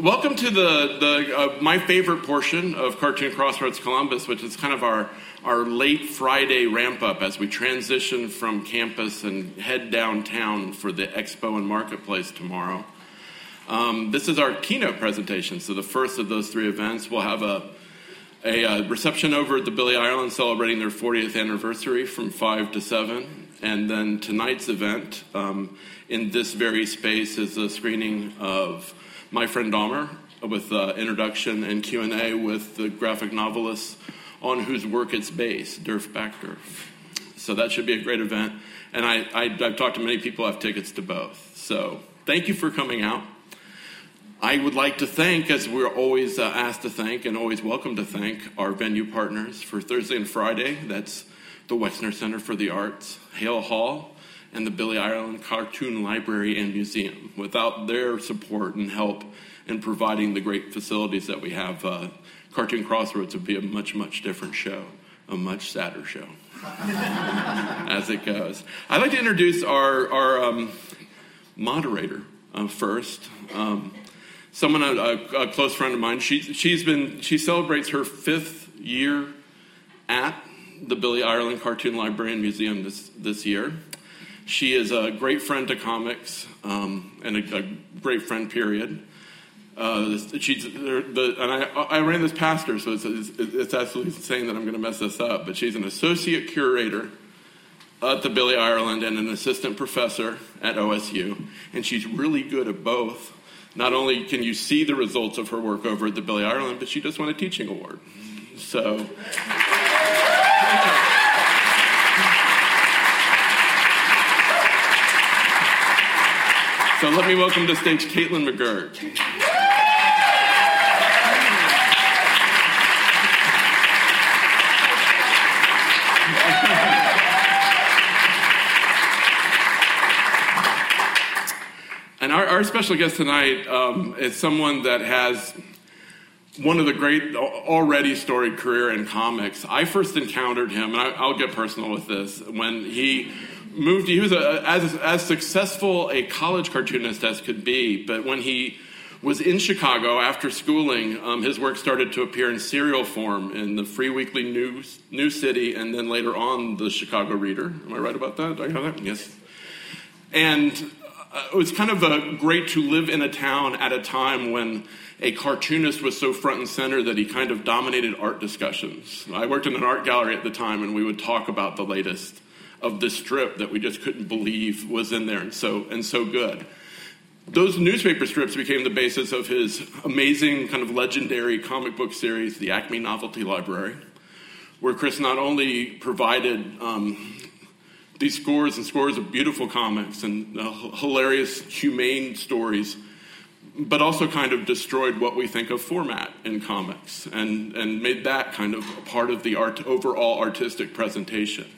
welcome to the, the uh, my favorite portion of Cartoon Crossroads Columbus, which is kind of our, our late Friday ramp up as we transition from campus and head downtown for the expo and marketplace tomorrow. Um, this is our keynote presentation, so the first of those three events. We'll have a, a, uh, reception over at the Billy Ireland celebrating their 40th anniversary from 5 to 7. And then tonight's event um, in this very space is a screening of My Friend Dahmer with uh, introduction and Q&A with the graphic novelist on whose work it's based, Derf Backderf. So that should be a great event. And I, I, I've talked to many people who have tickets to both. So thank you for coming out. I would like to thank, as we're always uh, asked to thank and always welcome to thank, our venue partners for Thursday and Friday. That's the Wexner Center for the Arts, Hale Hall, and the Billy Ireland Cartoon Library and Museum. Without their support and help in providing the great facilities that we have, uh, Cartoon Crossroads would be a much, much different show, a much sadder show, as it goes. I'd like to introduce our, our um, moderator uh, first. Um, someone, a, a, close friend of mine, she, she's been, she celebrates her fifth year at the Billy Ireland Cartoon Library and Museum this, this year. She is a great friend to comics um, and a, a, great friend, period. Uh, she's, the, and I, I, ran this past her, so it's, it's, it's absolutely insane that I'm going to mess this up, but she's an associate curator at the Billy Ireland and an assistant professor at OSU, and she's really good at both. Not only can you see the results of her work over at the Billy Ireland, but she just won a teaching award. So. Let me welcome to stage Caitlin McGurk. And our, our, special guest tonight um, is someone that has one of the great, already storied career in comics. I first encountered him, and I, will get personal with this, when he moved. He was a, as, as successful a college cartoonist as could be, but when he was in Chicago after schooling, um, his work started to appear in serial form in the Free Weekly News, New City, and then later on the Chicago Reader. Am I right about that? I that? Yes. And uh, it was kind of a, great to live in a town at a time when a cartoonist was so front and center that he kind of dominated art discussions. I worked in an art gallery at the time, and we would talk about the latest of the strip that we just couldn't believe was in there and so and so good. Those newspaper strips became the basis of his amazing, kind of legendary comic book series, the Acme Novelty Library, where Chris not only provided um, these scores and scores of beautiful comics and uh, hilarious, humane stories, but also kind of destroyed what we think of format in comics and, and made that kind of part of the art, overall artistic presentation.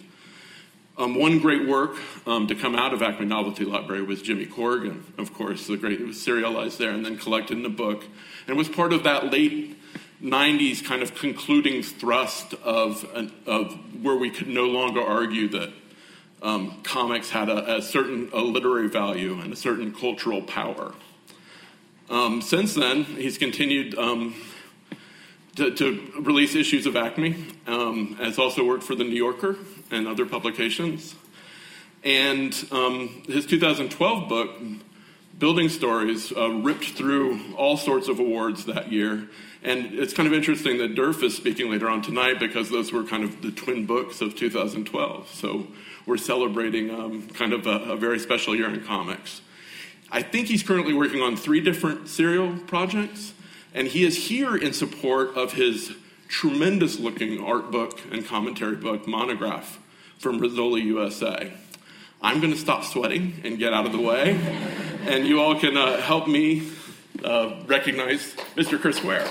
Um, one great work um, to come out of Acme Novelty Library was Jimmy Corrigan, of course, the great, it was serialized there and then collected in a book, and was part of that late 90s kind of concluding thrust of, of where we could no longer argue that um, comics had a, a, certain a literary value and a certain cultural power. Um, since then, he's continued um, to, to, release issues of Acme, um, has also worked for The New Yorker and other publications. And um, his 2012 book, Building Stories, uh, ripped through all sorts of awards that year. And it's kind of interesting that Derf is speaking later on tonight because those were kind of the twin books of 2012. So we're celebrating um, kind of a, a, very special year in comics. I think he's currently working on three different serial projects, and he is here in support of his tremendous looking art book and commentary book, Monograph, from Rizzoli USA. I'm going to stop sweating and get out of the way, and you all can uh, help me uh, recognize Mr. Chris Ware.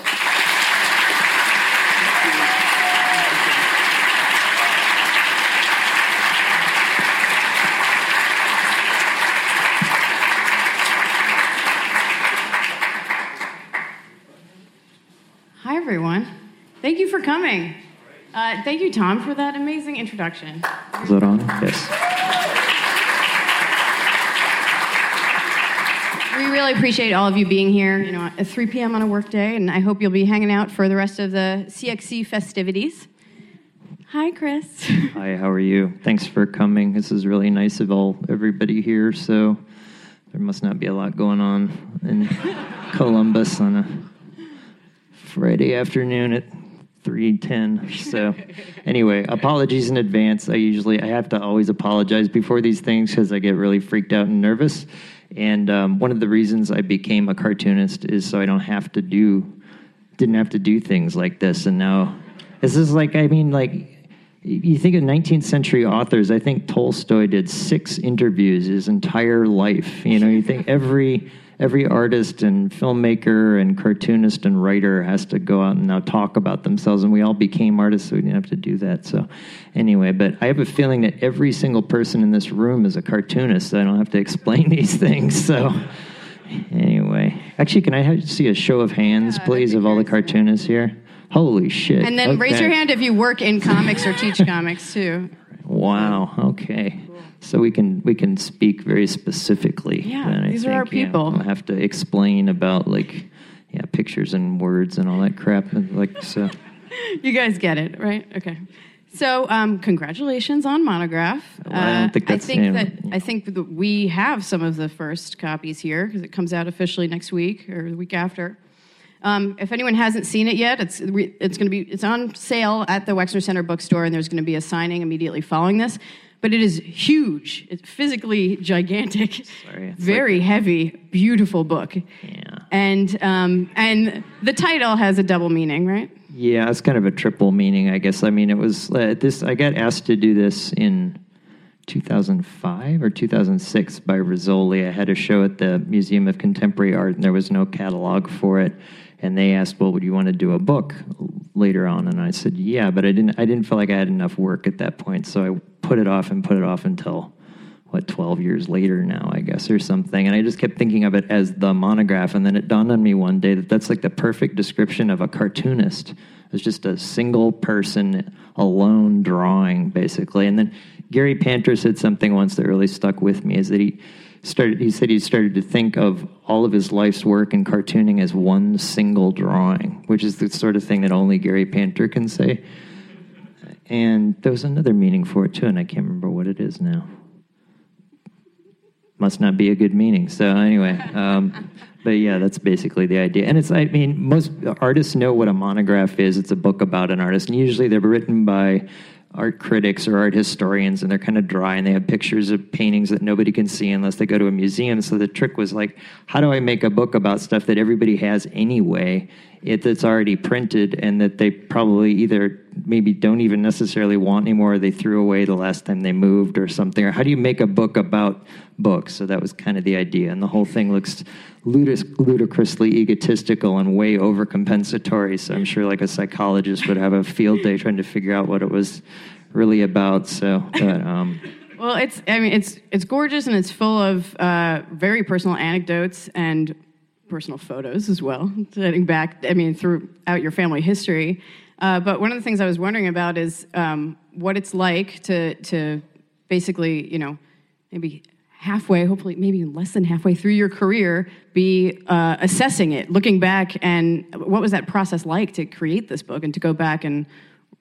Everyone. Thank you for coming. Uh, thank you, Tom, for that amazing introduction. Is that on? Yes. we really appreciate all of you being here, you know, at 3 p.m. on a work day, and I hope you'll be hanging out for the rest of the CXC festivities. Hi, Chris. Hi, how are you? Thanks for coming. This is really nice of all everybody here. So there must not be a lot going on in Columbus on a Friday afternoon at 310. So anyway, apologies in advance. I usually I have to always apologize before these things because I get really freaked out and nervous. And um, one of the reasons I became a cartoonist is so I don't have to do didn't have to do things like this. And now this is like I mean like you think of 19th century authors i think tolstoy did six interviews his entire life. You know you think every every artist and filmmaker and cartoonist and writer has to go out and now talk about themselves and we all became artists so we didn't have to do that. So anyway but i have a feeling that every single person in this room is a cartoonist. So i don't have to explain these things so anyway. Actually can i have, see a show of hands Yeah, please of all the cartoonists here holy shit And then raise your hand if you work in comics or teach comics too. Wow. Okay. So we can we can speak very specifically. Yeah, I these are our think, yeah. people. We'll have to explain about like yeah pictures and words and all that crap. And like so. You guys get it, right? Okay. So, um, congratulations on Monograph. Uh, Well, I don't think that's- I think that I think that we have some of the first copies here because it comes out officially next week or the week after. Um, if anyone hasn't seen it yet, it's it's going to be it's on sale at the Wexner Center bookstore, and there's going to be a signing immediately following this. But it is huge. It's physically gigantic, Sorry, it's very heavy, beautiful book, Yeah. and um, and the title has a double meaning, right? Yeah, it's kind of a triple meaning, I guess. I mean, it was uh, this. I got asked to do this in 2005 or 2006 by Rizzoli. I had a show at the Museum of Contemporary Art, and there was no catalog for it. And they asked, "Well, would you want to do a book later on?" And I said, "Yeah," but I didn't. I didn't feel like I had enough work at that point, so I put it off and put it off until what 12 years later now i guess or something and i just kept thinking of it as the monograph and then it dawned on me one day that that's like the perfect description of a cartoonist it's just a single person alone drawing basically and then gary panter said something once that really stuck with me is that he started he said he started to think of all of his life's work in cartooning as one single drawing which is the sort of thing that only gary panter can say and there was another meaning for it too and i can't remember what it is now must not be a good meaning. So anyway, um, but yeah, that's basically the idea. And it's, I mean, most artists know what a monograph is. It's a book about an artist, and usually they're written by art critics or art historians, and they're kind of dry, and they have pictures of paintings that nobody can see unless they go to a museum. So the trick was like, how do I make a book about stuff that everybody has anyway? It, that's already printed and that they probably either maybe don't even necessarily want anymore or they threw away the last time they moved or something? Or how do you make a book about books? So that was kind of the idea. And the whole thing looks ludis- ludicrously egotistical and way overcompensatory. So i'm sure like a psychologist would have a field day trying to figure out what it was really about. So but um Well, it's I mean it's it's gorgeous and it's full of uh, very personal anecdotes and personal photos as well, heading back I mean throughout your family history. Uh, but one of the things I was wondering about is um, what it's like to to basically you know maybe halfway, hopefully maybe less than halfway through your career, be uh, assessing it, looking back, and what was that process like to create this book and to go back and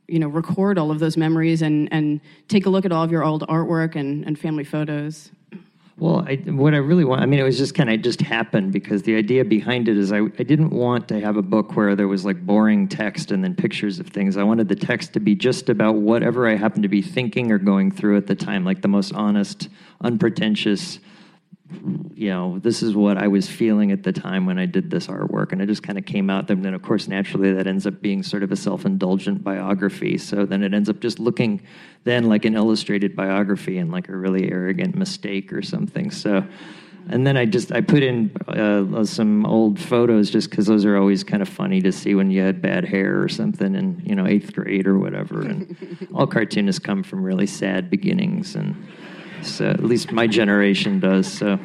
you know record all of those memories and and take a look at all of your old artwork and, and family photos. Well, I, what I really want, I mean, it was just kind of just happened because the idea behind it is I, I didn't want to have a book where there was like boring text and then pictures of things. I wanted the text to be just about whatever I happened to be thinking or going through at the time, like the most honest, unpretentious, you know, this is what I was feeling at the time when I did this artwork. And it just kind of came out. And then, of course, naturally, that ends up being sort of a self indulgent biography. So then it ends up just looking then like an illustrated biography and like a really arrogant mistake or something. So, and then I just I put in uh, some old photos just because those are always kind of funny to see when you had bad hair or something in you know eighth grade or whatever. And all cartoonists come from really sad beginnings, and so at least my generation does. So,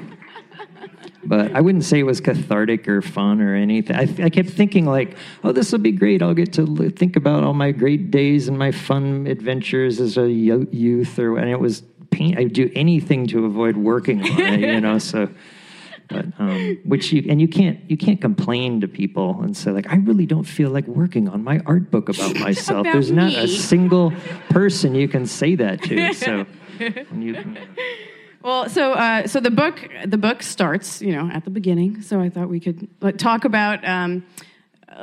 but I wouldn't say it was cathartic or fun or anything. I, I kept thinking like, oh, this will be great. I'll get to think about all my great days and my fun adventures as a youth, or and it was pain. I'd do anything to avoid working on it, you know. So, But um, which you and you can't you can't complain to people and say like I really don't feel like working on my art book about myself. About There's not a single person you can say that to. So Well, so uh, so the book the book starts, you know, at the beginning. So I thought we could like, talk about um,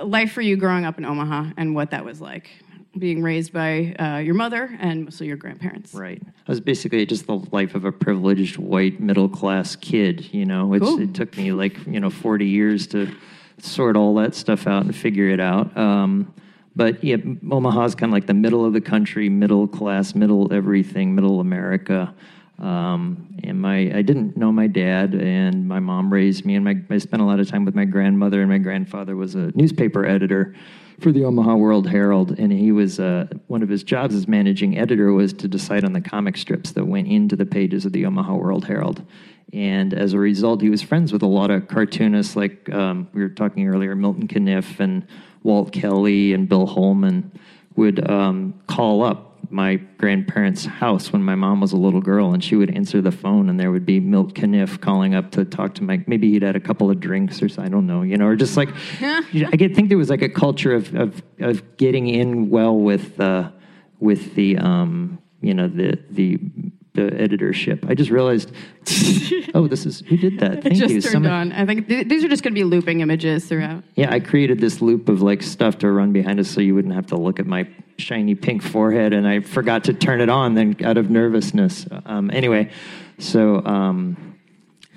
life for you growing up in Omaha and what that was like, being raised by uh, your mother and mostly your grandparents. Right. I was basically just the life of a privileged white middle class kid, you know. Cool. It took me like, you know, 40 years to sort all that stuff out and figure it out. Um, but yeah, Omaha's kind of like the middle of the country, middle class, middle everything, middle America. Um, and my, I didn't know my dad, and my mom raised me, and my, I spent a lot of time with my grandmother, and my grandfather was a newspaper editor for the Omaha World Herald, and he was uh, one of his jobs as managing editor was to decide on the comic strips that went into the pages of the Omaha World Herald. And as a result, he was friends with a lot of cartoonists, like um, we were talking earlier, Milton Caniff and Walt Kelly and Bill Holman would um, call up my grandparents' house when my mom was a little girl, and she would answer the phone, and there would be Milt Caniff calling up to talk to my. Maybe he'd had a couple of drinks or so, I don't know, you know, or just like I get, think there was like a culture of of, of getting in well with uh, with the um, you know the the the editorship. I just realized, oh, this is who did that? It Thank just you. turned Someone- on. I think th- these are just going to be looping images throughout. yeah, I created this loop of like stuff to run behind us so you wouldn't have to look at my shiny pink forehead, and I forgot to turn it on then out of nervousness. Um, anyway, so um,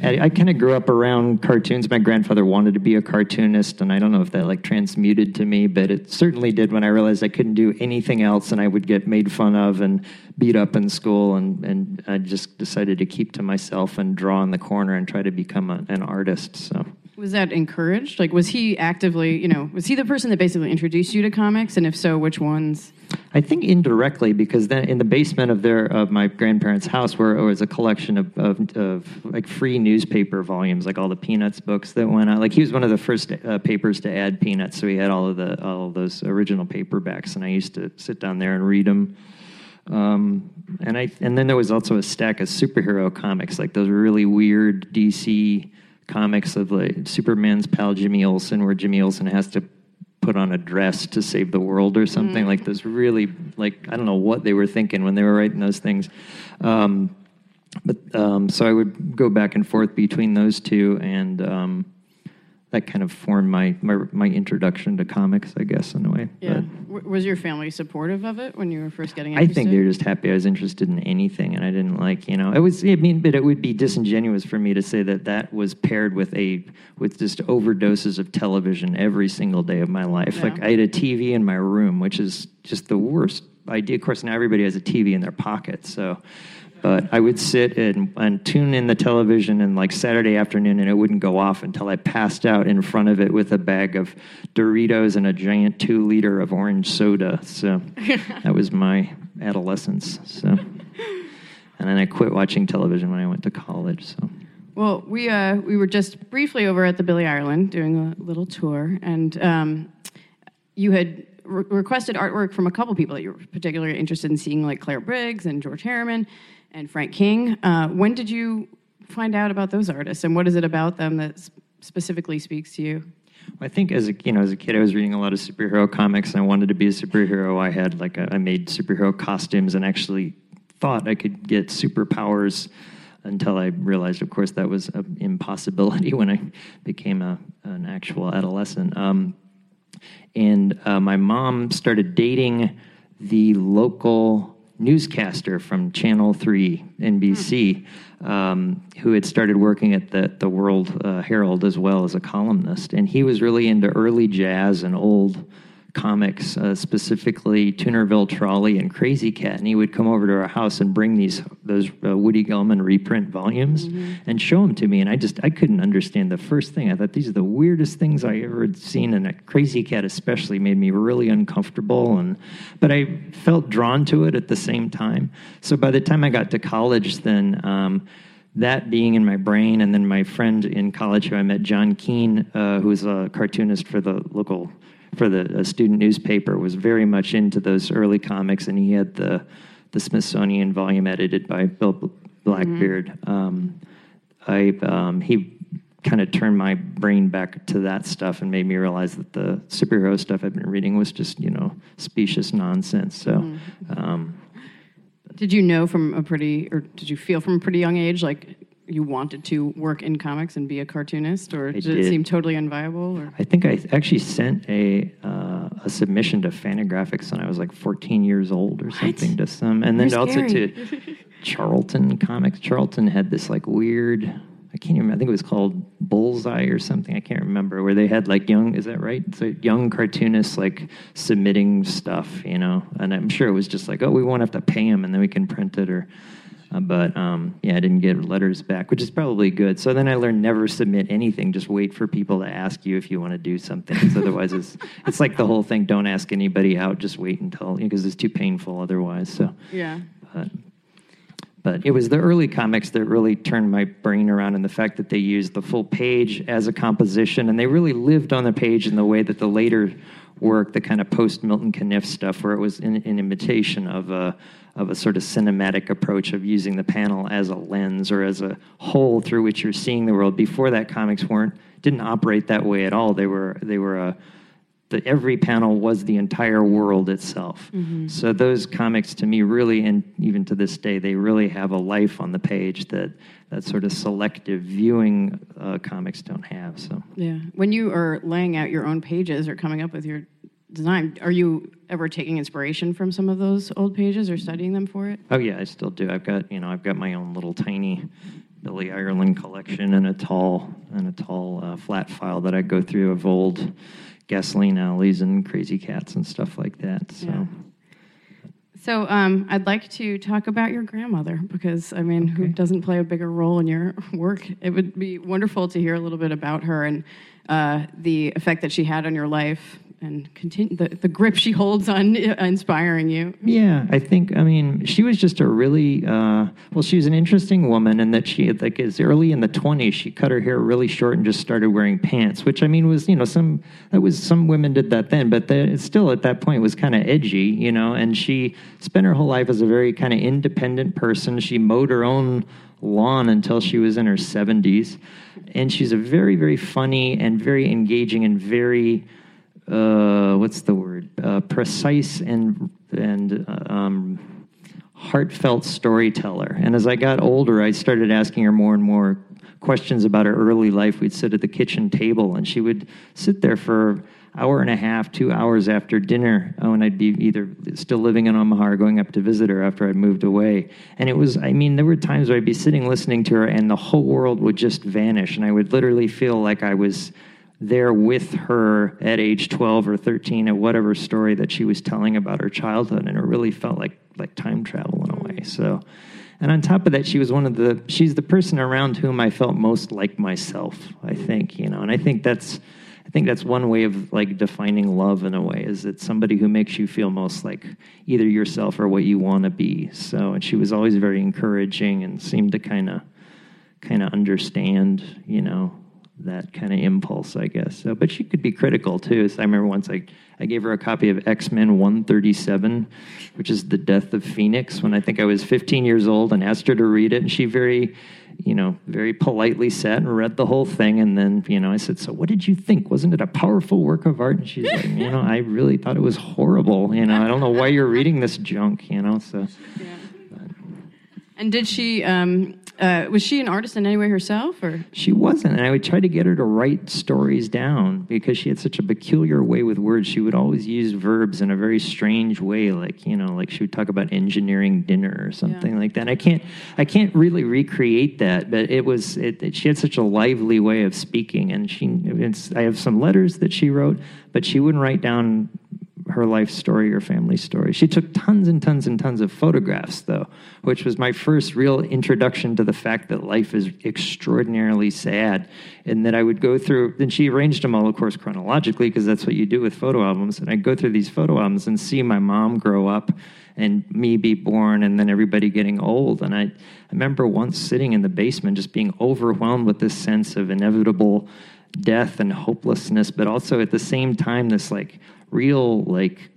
I, kind of grew up around cartoons. My grandfather wanted to be a cartoonist, and I don't know if that like transmuted to me, but it certainly did when I realized I couldn't do anything else, and I would get made fun of and beat up in school, and and I just decided to keep to myself and draw in the corner and try to become a, an artist. So. Was that encouraged? Like, was he actively, you know, was he the person that basically introduced you to comics? And if so, which ones? I think indirectly because then in the basement of their of my grandparents' house where it was a collection of, of, of like free newspaper volumes, like all the Peanuts books that went out. Like he was one of the first uh, papers to add Peanuts, so he had all of the all of those original paperbacks, and I used to sit down there and read them. Um, and I and then there was also a stack of superhero comics, like those really weird DC comics of like Superman's pal Jimmy Olsen, where Jimmy Olsen has to put on a dress to save the world or something like those really like I don't know what they were thinking when they were writing those things. Um, but um, so I would go back and forth between those two, and um, that kind of formed my, my my introduction to comics, I guess, in a way. Yeah. But- W- was your family supportive of it when you were first getting into the I think they're just happy I was interested in anything, and I didn't like, you know, it was. I mean, but it would be disingenuous for me to say that that was paired with a with just overdoses of television every single day of my life. Yeah. Like I had a TV in my room, which is just the worst idea. Of course, now everybody has a TV in their pocket, so. But I would sit and, and tune in the television and like Saturday afternoon, and it wouldn't go off until I passed out in front of it with a bag of Doritos and a giant two liter of orange soda. So that was my adolescence. So, and then I quit watching television when I went to college. So, Well, we uh, we were just briefly over at the Billy Ireland doing a little tour, and um, you had re- requested artwork from a couple people that you were particularly interested in seeing, like Clare Briggs and George Herriman and Frank King. Uh, when did you find out about those artists, and what is it about them that specifically speaks to you? I think as a you know as a kid I was reading a lot of superhero comics and I wanted to be a superhero. I had like a, I made superhero costumes and actually thought I could get superpowers until I realized, of course, that was an impossibility when I became a, an actual adolescent. Um, and uh, my mom started dating the local newscaster from Channel 3 NBC, um, who had started working at the, the World uh, Herald as well as a columnist. And he was really into early jazz and old comics, uh, specifically Toonerville Trolley and Krazy Kat. And he would come over to our house and bring these those uh, Woody Gelman reprint volumes and show them to me. And I just I couldn't understand the first thing. I thought these are the weirdest things I ever had seen, and Krazy Kat especially made me really uncomfortable. And but I felt drawn to it at the same time. So by the time I got to college, then. Um, that being in my brain, and then my friend in college who I met, John Keene, uh, who's a cartoonist for the local for the student newspaper, was very much into those early comics, and he had the the Smithsonian volume edited by Bill Blackbeard. Um, I um, he kind of turned my brain back to that stuff and made me realize that the superhero stuff I've been reading was just you know specious nonsense. So. Mm-hmm. Um, Did you know from a pretty, or did you feel from a pretty young age like you wanted to work in comics and be a cartoonist, or did, it seem totally unviable? Or I think I actually sent a uh, a submission to Fantagraphics when I was like 14 years old or something to some, and then You're also scary. to Charlton Comics. Charlton had this like weird. I can't even. I think it was called Bullseye or something. I can't remember where they had like young. Is that right? So young cartoonists like submitting stuff, you know. And I'm sure it was just like, oh, we won't have to pay them, and then we can print it or. Uh, but um, yeah, I didn't get letters back, which is probably good. So then I learned never submit anything. Just wait for people to ask you if you want to do something. 'Cause otherwise, it's it's like the whole thing. Don't ask anybody out. Just wait until because it's too painful otherwise. So, yeah. but but it was the early comics that really turned my brain around, and the fact that they used the full page as a composition, and they really lived on the page in the way that the later work, the kind of post Milton Caniff stuff, where it was in, an imitation of a of a sort of cinematic approach of using the panel as a lens or as a hole through which you're seeing the world. Before that, comics weren't didn't operate that way at all. They were they were a the, every panel was the entire world itself. So those comics, to me, really, and even to this day, they really have a life on the page that that sort of selective viewing uh, comics don't have. So Yeah. When you are laying out your own pages or coming up with your design, are you ever taking inspiration from some of those old pages or studying them for it? Oh yeah, I still do. I've got you know I've got my own little tiny Billy Ireland collection and a tall and a tall uh, flat file that I go through of old gasoline alleys and Krazy Kats and stuff like that. So Yeah. So um, I'd like to talk about your grandmother because I mean, who doesn't play a bigger role in your work? It would be wonderful to hear a little bit about her and uh, the effect that she had on your life and continue the, the grip she holds on uh, inspiring you. yeah, I think I mean she was just a really uh, well. She was an interesting woman in that she like as early in the twenties she cut her hair really short and just started wearing pants, which I mean was you know some that was some women did that then, but the, still at that point was kind of edgy, you know. And she spent her whole life as a very kind of independent person. She mowed her own lawn until she was in her 70s. And she's a very, very funny and very engaging and very, uh, what's the word? Uh, precise and, and uh, um, heartfelt storyteller. And as I got older, I started asking her more and more questions about her early life. We'd sit at the kitchen table, and she would sit there for hour and a half, two hours after dinner, oh, and I'd be either still living in Omaha or going up to visit her after I'd moved away. And it was, I mean, there were times where I'd be sitting listening to her, and the whole world would just vanish, and I would literally feel like I was there with her at age 12 or 13 at whatever story that she was telling about her childhood and it really felt like like time travel in a way. Mm. So and on top of that she was one of the she's the person around whom i felt most like myself i think you know and i think that's i think that's one way of like defining love in a way is that somebody who makes you feel most like either yourself or what you want to be. So and she was always very encouraging and seemed to kind of kind of understand, you know, that kind of impulse, I guess. So, but she could be critical too. So I remember once I, I gave her a copy of X Men 137, which is The Death of Phoenix, when I think I was 15 years old and asked her to read it. And she very, you know, very politely sat and read the whole thing. And then, you know, I said, So what did you think? Wasn't it a powerful work of art? And she's like, You know, I really thought it was horrible. You know, I don't know why you're reading this junk, you know, so. And did she? Um, uh, was she an artist in any way herself, or She wasn't, and I would try to get her to write stories down because she had such a peculiar way with words. She would always use verbs in a very strange way, like you know, like she would talk about engineering dinner or something Yeah. like that. I can't, I can't really recreate that, but it was. It, it- she had such a lively way of speaking, and she. It's, I have some letters that she wrote, but she wouldn't write down her life story or family story. She took tons and tons and tons of photographs, though, which was my first real introduction to the fact that life is extraordinarily sad. And that I would go through, and she arranged them all, of course, chronologically, because that's what you do with photo albums. And I'd go through these photo albums and see my mom grow up and me be born and then everybody getting old. And I, I remember once sitting in the basement just being overwhelmed with this sense of inevitable death and hopelessness, but also at the same time, this like real like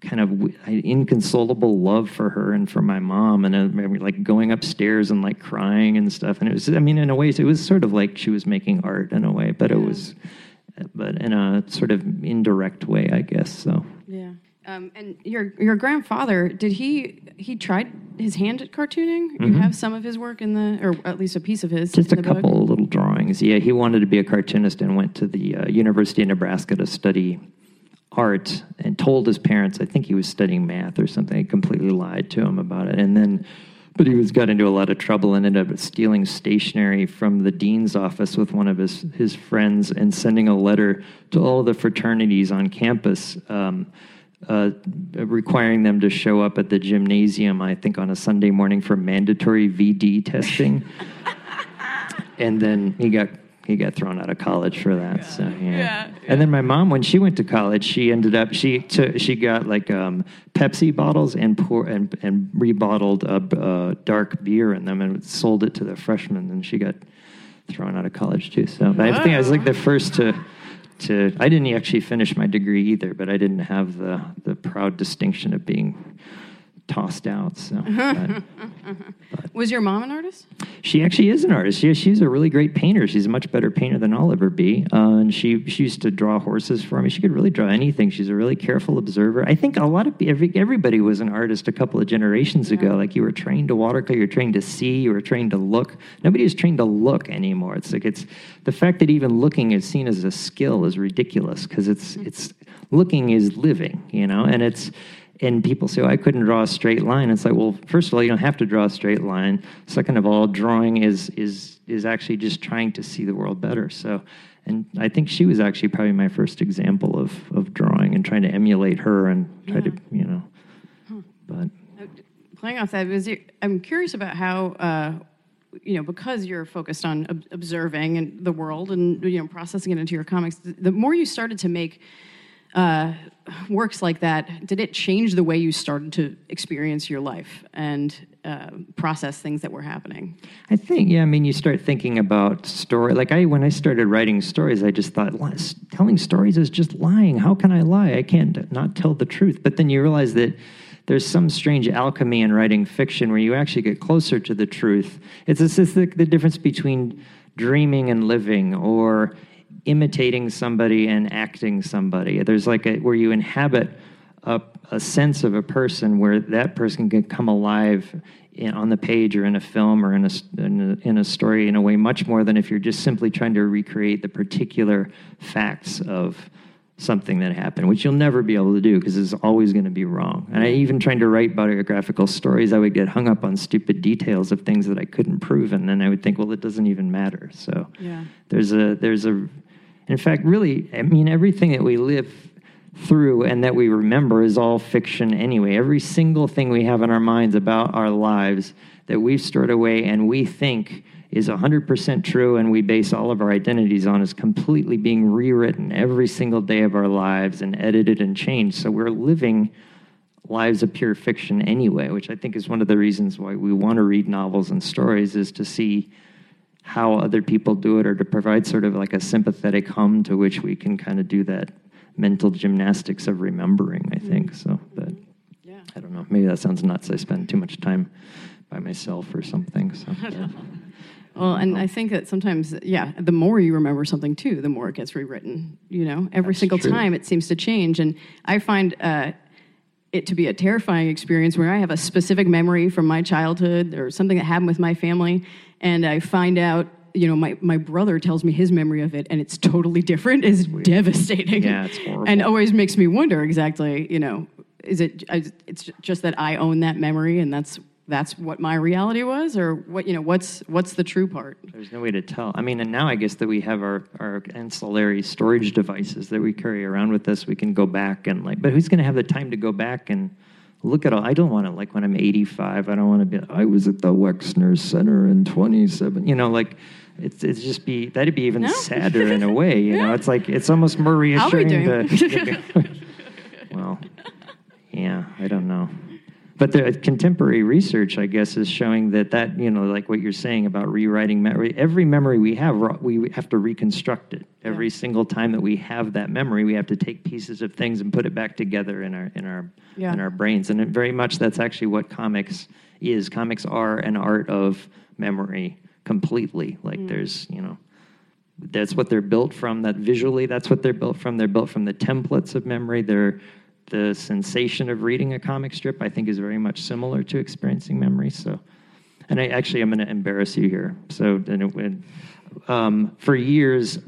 kind of inconsolable love for her and for my mom, and I remember like going upstairs and like crying and stuff. And it was, I mean, in a way, it was sort of like she was making art in a way, but it was, but in a sort of indirect way, I guess. So Yeah. Um, and your your grandfather did he he tried his hand at cartooning? You have some of his work in the, or at least a piece of his. Mm-hmm. just a the book? couple little drawings. Yeah, he wanted to be a cartoonist and went to the uh, University of Nebraska to study art and told his parents I think he was studying math or something. I completely lied to him about it. And then but he was got into a lot of trouble and ended up stealing stationery from the dean's office with one of his his friends and sending a letter to all the fraternities on campus um, uh, requiring them to show up at the gymnasium, I think, on a Sunday morning for mandatory VD testing. and then he got he got thrown out of college for that. So yeah. Yeah, And then my mom, when she went to college, she ended up she took, she got like um, Pepsi bottles and pour and and rebottled a uh, dark beer in them and sold it to the freshmen, and she got thrown out of college too. So but I think I was like the first to. To, I didn't actually finish my degree either, but I didn't have the, the proud distinction of being tossed out. So, but- Was your mom an artist? she actually is an artist. She, she's a really great painter. She's a much better painter than I'll ever be. Uh, and she she used to draw horses for me. She could really draw anything. She's a really careful observer. I think a lot of every, everybody was an artist a couple of generations ago. Like you were trained to watercolor, you were trained to see, you were trained to look. Nobody is trained to look anymore. It's like it's the fact that even looking is seen as a skill is ridiculous because it's it's looking is living, you know, and it's and people say, oh, I couldn't draw a straight line. It's like, well, first of all, you don't have to draw a straight line. Second of all, drawing is is is actually just trying to see the world better. So, and I think she was actually probably my first example of of drawing and trying to emulate her and try to, you know. But Playing off that, was I'm curious about how, uh, you know, because you're focused on ob- observing and the world and you know processing it into your comics. The more you started to make uh, works like that, did it change the way you started to experience your life and uh, process things that were happening? I think, yeah. I mean, you start thinking about story. Like I, when I started writing stories, I just thought telling stories is just lying. How can I lie? I can't not tell the truth. But then you realize that there's some strange alchemy in writing fiction where you actually get closer to the truth. It's, it's, the, the difference between dreaming and living, or imitating somebody and acting somebody. There's like a where you inhabit a, a sense of a person where that person can come alive in, on the page or in a film or in a, in a in a story in a way much more than if you're just simply trying to recreate the particular facts of something that happened, which you'll never be able to do because it's always going to be wrong. And I even trying to write biographical stories, I would get hung up on stupid details of things that I couldn't prove, and then I would think, well, it doesn't even matter. So Yeah. there's a there's a in fact really i mean everything that we live through and that we remember is all fiction anyway. Every single thing we have in our minds about our lives that we've stored away and we think is 100% true and we base all of our identities on is completely being rewritten every single day of our lives and edited and changed. So we're living lives of pure fiction anyway which i think is one of the reasons why we want to read novels and stories is to see how other people do it or to provide sort of like a sympathetic hum to which we can kind of do that mental gymnastics of remembering i think so but Yeah. i don't know maybe that sounds nuts i spend too much time by myself or something so yeah. Well, and I think that sometimes, yeah, the more you remember something too, the more it gets rewritten. You know, every That's single true. time it seems to change, and I find uh, it to be a terrifying experience where I have a specific memory from my childhood or something that happened with my family, and I find out. You know, my, my brother tells me his memory of it, and it's totally different. is devastating. Yeah, it's horrible. and always makes me wonder exactly. You know, is it? It's just that I own that memory, and that's that's what my reality was, or what? You know, what's what's the true part? There's no way to tell. I mean, and now I guess that we have our, our ancillary storage devices that we carry around with us. We can go back and like, but who's going to have the time to go back and look at all? I don't want to like when I'm 85. I don't want to be. I was at the Wexner Center in 27. You know, like it's it's just be that'd be even No. sadder in a way. You know, it's like it's almost more How are we reassuring to. well, yeah, I don't know. But the contemporary research, I guess, is showing that that you know, like what you're saying about rewriting memory. Every memory we have, we have to reconstruct it. Every yeah. single time that we have that memory, we have to take pieces of things and put it back together in our in our yeah. in our brains. And very much that's actually what comics is. Comics are an art of memory completely. Like mm. there's you know that's what they're built from that visually that's what they're built from they're built from the templates of memory they're the sensation of reading a comic strip, I think, is very much similar to experiencing memory. So, and I actually I'm going to embarrass you here. So, and it, um, for years,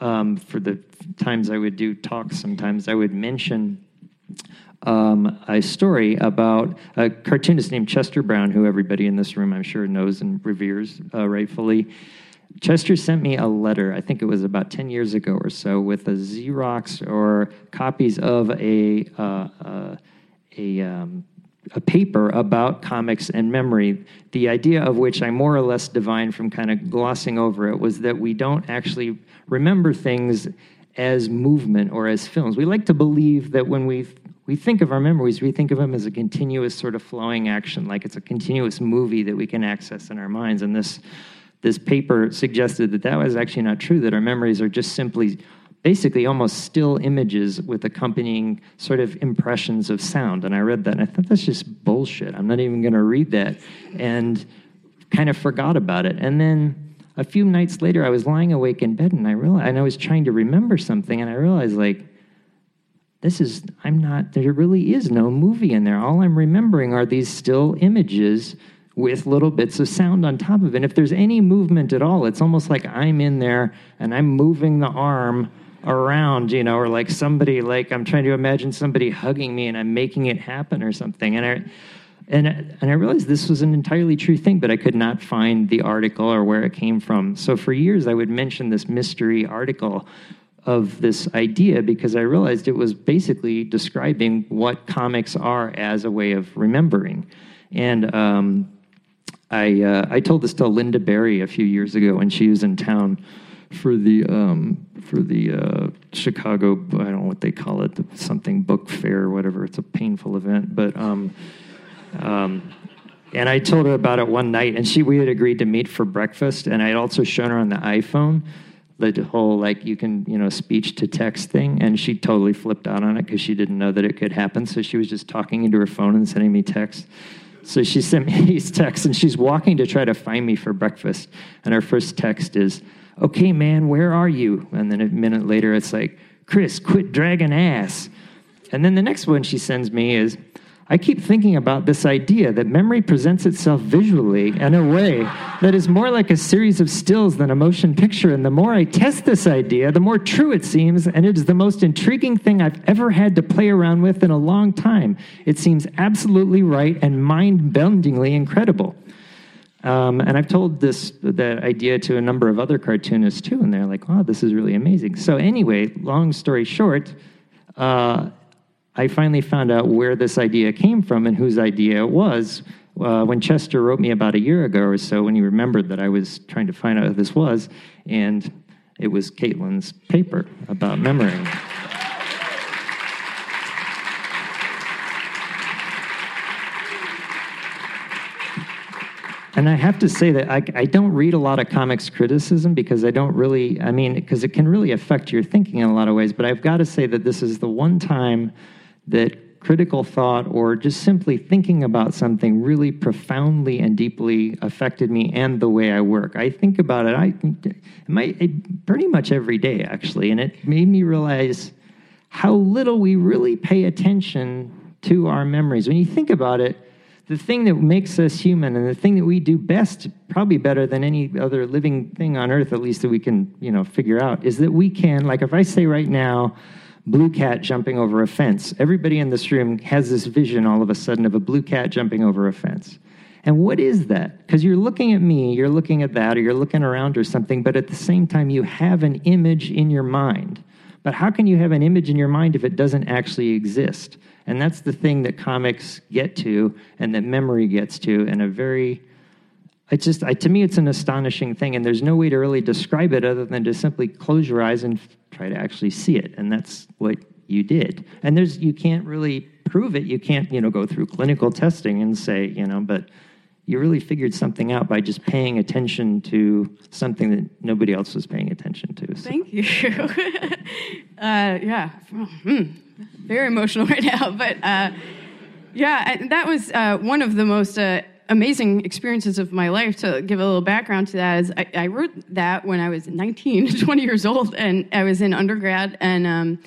um, for the times I would do talks, sometimes I would mention um, a story about a cartoonist named Chester Brown, who everybody in this room I'm sure knows and reveres uh, rightfully. Chester sent me a letter, I think it was about 10 years ago or so, with a Xerox or copies of a, uh, uh, a, um, a paper about comics and memory. The idea of which I more or less divined from kind of glossing over it was that we don't actually remember things as movement or as films. We like to believe that when we we think of our memories, we think of them as a continuous sort of flowing action, like it's a continuous movie that we can access in our minds. And this this paper suggested that that was actually not true, that our memories are just simply basically almost still images with accompanying sort of impressions of sound. And I read that and I thought that's just bullshit. I'm not even going to read that. And kind of forgot about it. And then a few nights later, I was lying awake in bed and I realized, and I was trying to remember something, and I realized, like, this is, I'm not, there really is no movie in there. All I'm remembering are these still images with little bits of sound on top of it. And if there's any movement at all, it's almost like I'm in there and I'm moving the arm around, you know, or like somebody, like I'm trying to imagine somebody hugging me and I'm making it happen or something. And I, and, and I realized this was an entirely true thing, but I could not find the article or where it came from. So for years, I would mention this mystery article of this idea because I realized it was basically describing what comics are as a way of remembering. And um, I uh, I told this to Lynda Barry a few years ago when she was in town for the um, for the uh, Chicago I don't know what they call it something book fair or whatever. It's a painful event, but um, um, and I told her about it one night, and she we had agreed to meet for breakfast, and I had also shown her on the iPhone the whole like you can you know speech to text thing and she totally flipped out on it because she didn't know that it could happen so she was just talking into her phone and sending me texts so she sent me these texts, and she's walking to try to find me for breakfast. And her first text is, Okay, man, where are you? And then a minute later, it's like, Chris, quit dragging ass. And then the next one she sends me is, I keep thinking about this idea that memory presents itself visually in a way that is more like a series of stills than a motion picture. And the more I test this idea, the more true it seems, and it is the most intriguing thing I've ever had to play around with in a long time. It seems absolutely right and mind bendingly incredible. Um, and I've told this that idea to a number of other cartoonists too, and they're like, "Wow, this is really amazing." So anyway, long story short, uh, I finally found out where this idea came from and whose idea it was. Uh, when Chester wrote me about a year ago or so, when he remembered that I was trying to find out who this was, and it was Caitlin's paper about memory. And I have to say that I, I, don't read a lot of comics criticism because I don't really, I mean, because it can really affect your thinking in a lot of ways. But I've got to say that this is the one time that critical thought or just simply thinking about something really profoundly and deeply affected me and the way I work. I think about it, I might, pretty much every day, actually, and it made me realize how little we really pay attention to our memories. When you think about it, the thing that makes us human and the thing that we do best, probably better than any other living thing on earth, at least that we can, you know, figure out, is that we can, like if I say right now, blue cat jumping over a fence. Everybody in this room has this vision all of a sudden of a blue cat jumping over a fence. And what is that? Because you're looking at me, you're looking at that, or you're looking around or something, but at the same time, you have an image in your mind. But how can you have an image in your mind if it doesn't actually exist? And that's the thing that comics get to and that memory gets to in a very it's just I, to me it's an astonishing thing and there's no way to really describe it other than to simply close your eyes and try to actually see it and that's what you did and there's you can't really prove it. You can't, you know, go through clinical testing and say, you know, but you really figured something out by just paying attention to something that nobody else was paying attention to. So. Thank you. uh, yeah, hmm. very emotional right now, but uh, yeah, that was uh, one of the most uh, amazing experiences of my life. To give a little background to that, is I, I, wrote that when I was 19, 20 years old, and I was in undergrad, and um,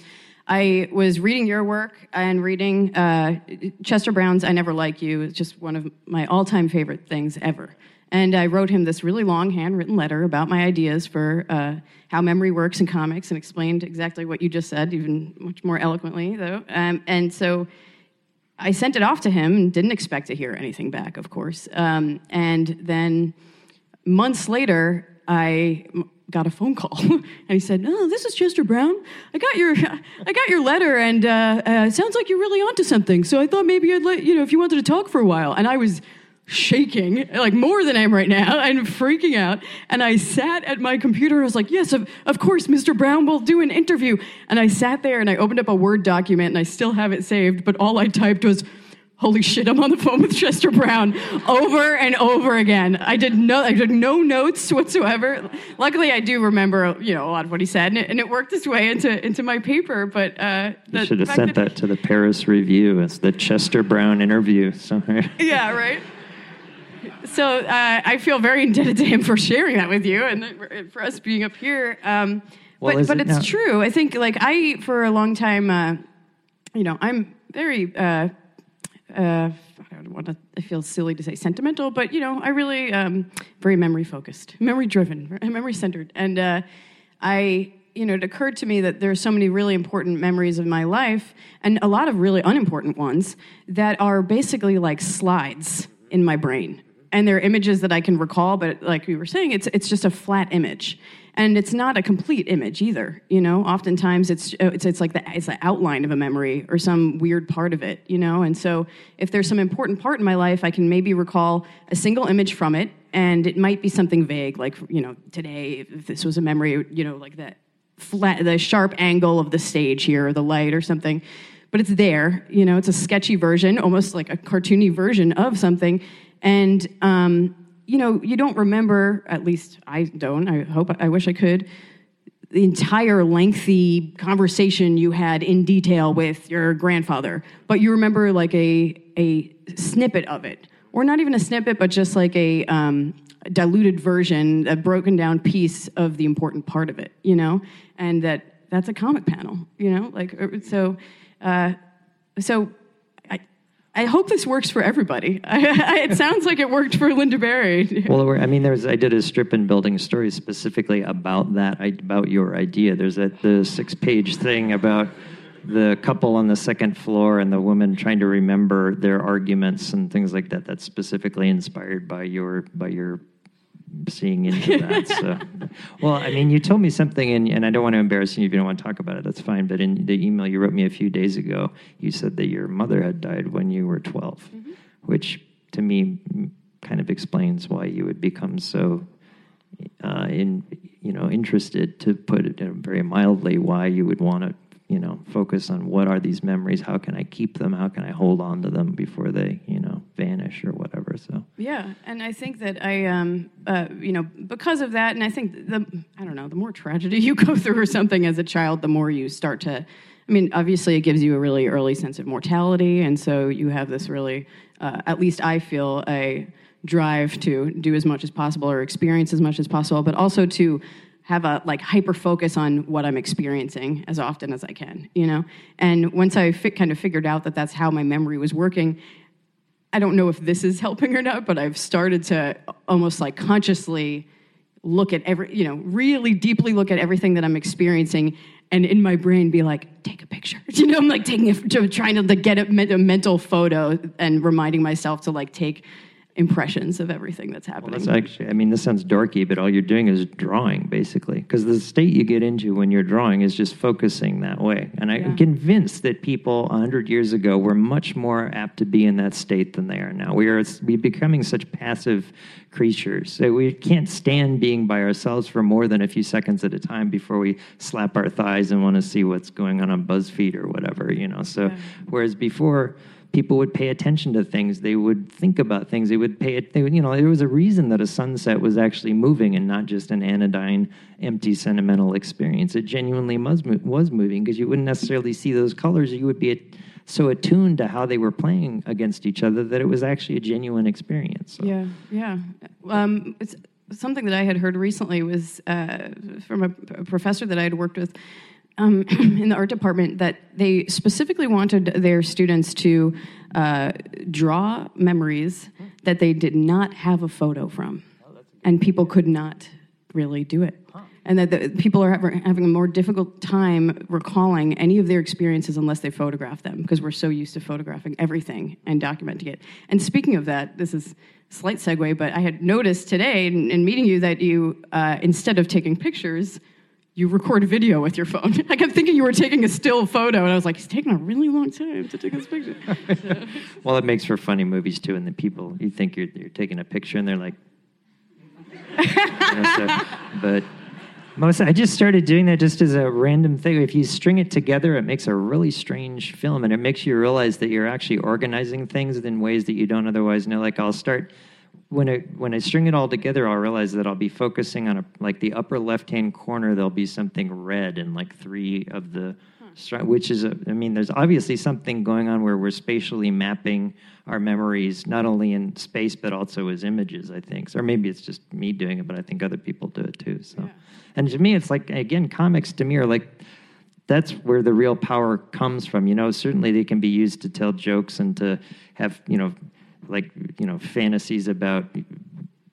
I was reading your work and reading uh, Chester Brown's I Never Like You. It's just one of my all time favorite things ever. And I wrote him this really long handwritten letter about my ideas for uh, how memory works in comics and explained exactly what you just said, even much more eloquently, though. Um, and so I sent it off to him and didn't expect to hear anything back, of course. Um, and then months later, I got a phone call, and he said, "Oh, this is Chester Brown. I got your, I got your letter, and uh, uh, sounds like you're really onto something. So I thought maybe I'd let you know if you wanted to talk for a while." And I was shaking, like more than I am right now, and freaking out. And I sat at my computer. I was like, "Yes, of, of course, Mr. Brown will do an interview." And I sat there and I opened up a Word document, and I still have it saved. But all I typed was holy shit, I'm on the phone with Chester Brown over and over again. I did no, I did no notes whatsoever. Luckily, I do remember, you know, a lot of what he said, and it, and it worked its way into into my paper. But uh, you should have sent that, that, to the Paris Review as the Chester Brown interview somewhere. Yeah, right. So uh, I feel very indebted to him for sharing that with you, and for us being up here. Um, well, but but it it's now? true. I think like I for a long time, uh, you know, I'm very uh, uh, I don't want to, I feel silly to say sentimental, but you know, I really, um, very memory focused, memory driven, memory centered. And uh, I, you know, it occurred to me that there are so many really important memories of my life and a lot of really unimportant ones that are basically like slides in my brain. And they're images that I can recall, but like we were saying, it's, it's just a flat image. And it's not a complete image either you know? Oftentimes it's oh, it's, it's like the it's the outline of a memory or some weird part of it you know? And so if there's some important part in my life i can maybe recall a single image from it and it might be something vague like you know today if this was a memory you know like that flat the sharp angle of the stage here or the light or something. But it's there you know? It's a sketchy version almost like a cartoony version of something and um, you know, you don't remember, at least I don't, I hope, I wish I could, the entire lengthy conversation you had in detail with your grandfather, but you remember like a, a snippet of it. Or not even a snippet, but just like a um, diluted version, a broken down piece of the important part of it, you know? And that that's a comic panel, you know? Like, uh, so, uh, so I hope this works for everybody. it sounds like it worked for Lynda Barry. well, I mean, there's I did a strip in building stories specifically about that, about your idea. There's that the six page thing about the couple on the second floor and the woman trying to remember their arguments and things like that. That's specifically inspired by your by your seeing into that. so, well, I mean, you told me something, and, and I don't want to embarrass you if you don't want to talk about it. That's fine. But in the email you wrote me a few days ago, you said that your mother had died when you were 12, mm-hmm. which to me kind of explains why you would become so uh, in you know interested to put it very mildly why you would want to you know focus on what are these memories how can i keep them how can i hold on to them before they you know vanish or whatever so yeah and i think that i um uh, you know because of that and i think the i don't know the more tragedy you go through or something as a child the more you start to i mean obviously it gives you a really early sense of mortality and so you have this really uh, at least i feel a drive to do as much as possible or experience as much as possible but also to have a like hyper focus on what I'm experiencing as often as I can, you know. And once I fi- kind of figured out that that's how my memory was working, I don't know if this is helping or not, but I've started to almost like consciously look at every, you know, really deeply look at everything that I'm experiencing and in my brain be like, take a picture. You know, I'm like taking to, trying to like, get a, a mental photo and reminding myself to like take impressions of everything that's Well, happening. that's actually, I mean, this sounds dorky, but all you're doing is drawing, basically. Because the state you get into when you're drawing is just focusing that way. And I'm Yeah. convinced that people 100 years ago were much more apt to be in that state than they are now. We are we becoming such passive creatures. So we can't stand being by ourselves for more than a few seconds at a time before we slap our thighs and want to see what's going on on BuzzFeed or whatever, you know. So, whereas before, people would pay attention to things. They would think about things. They would pay it. They would, you know, there was a reason that a sunset was actually moving and not just an anodyne, empty, sentimental experience. It genuinely was was moving because you wouldn't necessarily see those colors. You would be so attuned to how they were playing against each other that it was actually a genuine experience. So. Yeah, yeah. Um, it's something that I had heard recently was uh, from a, a professor that I had worked with um, in the art department that they specifically wanted their students to uh, draw memories that they did not have a photo from, and people could not really do it. And that the, people are having a more difficult time recalling any of their experiences unless they photograph them because we're so used to photographing everything and documenting it. And speaking of that, this is a slight segue, but I had noticed today in, in meeting you that you, uh, instead of taking pictures, you record a video with your phone. I kept thinking you were taking a still photo, and I was like, he's taking a really long time to take this picture. Well, it makes for funny movies too, and the people you think you're you're taking a picture, and they're like, you know, so, but most I just started doing that just as a random thing. If you string it together, it makes a really strange film, and it makes you realize that you're actually organizing things in ways that you don't otherwise know. Like I'll start when I when I string it all together, I'll realize that I'll be focusing on a like the upper left hand corner. There'll be something red in like three of the, hmm. stri- which is a, I mean, there's obviously something going on where we're spatially mapping our memories not only in space but also as images. I think, or maybe it's just me doing it, but I think other people do it too. So, and to me, it's like again, comics to me are like that's where the real power comes from. You know, certainly they can be used to tell jokes and to have, you know, like, you know, fantasies about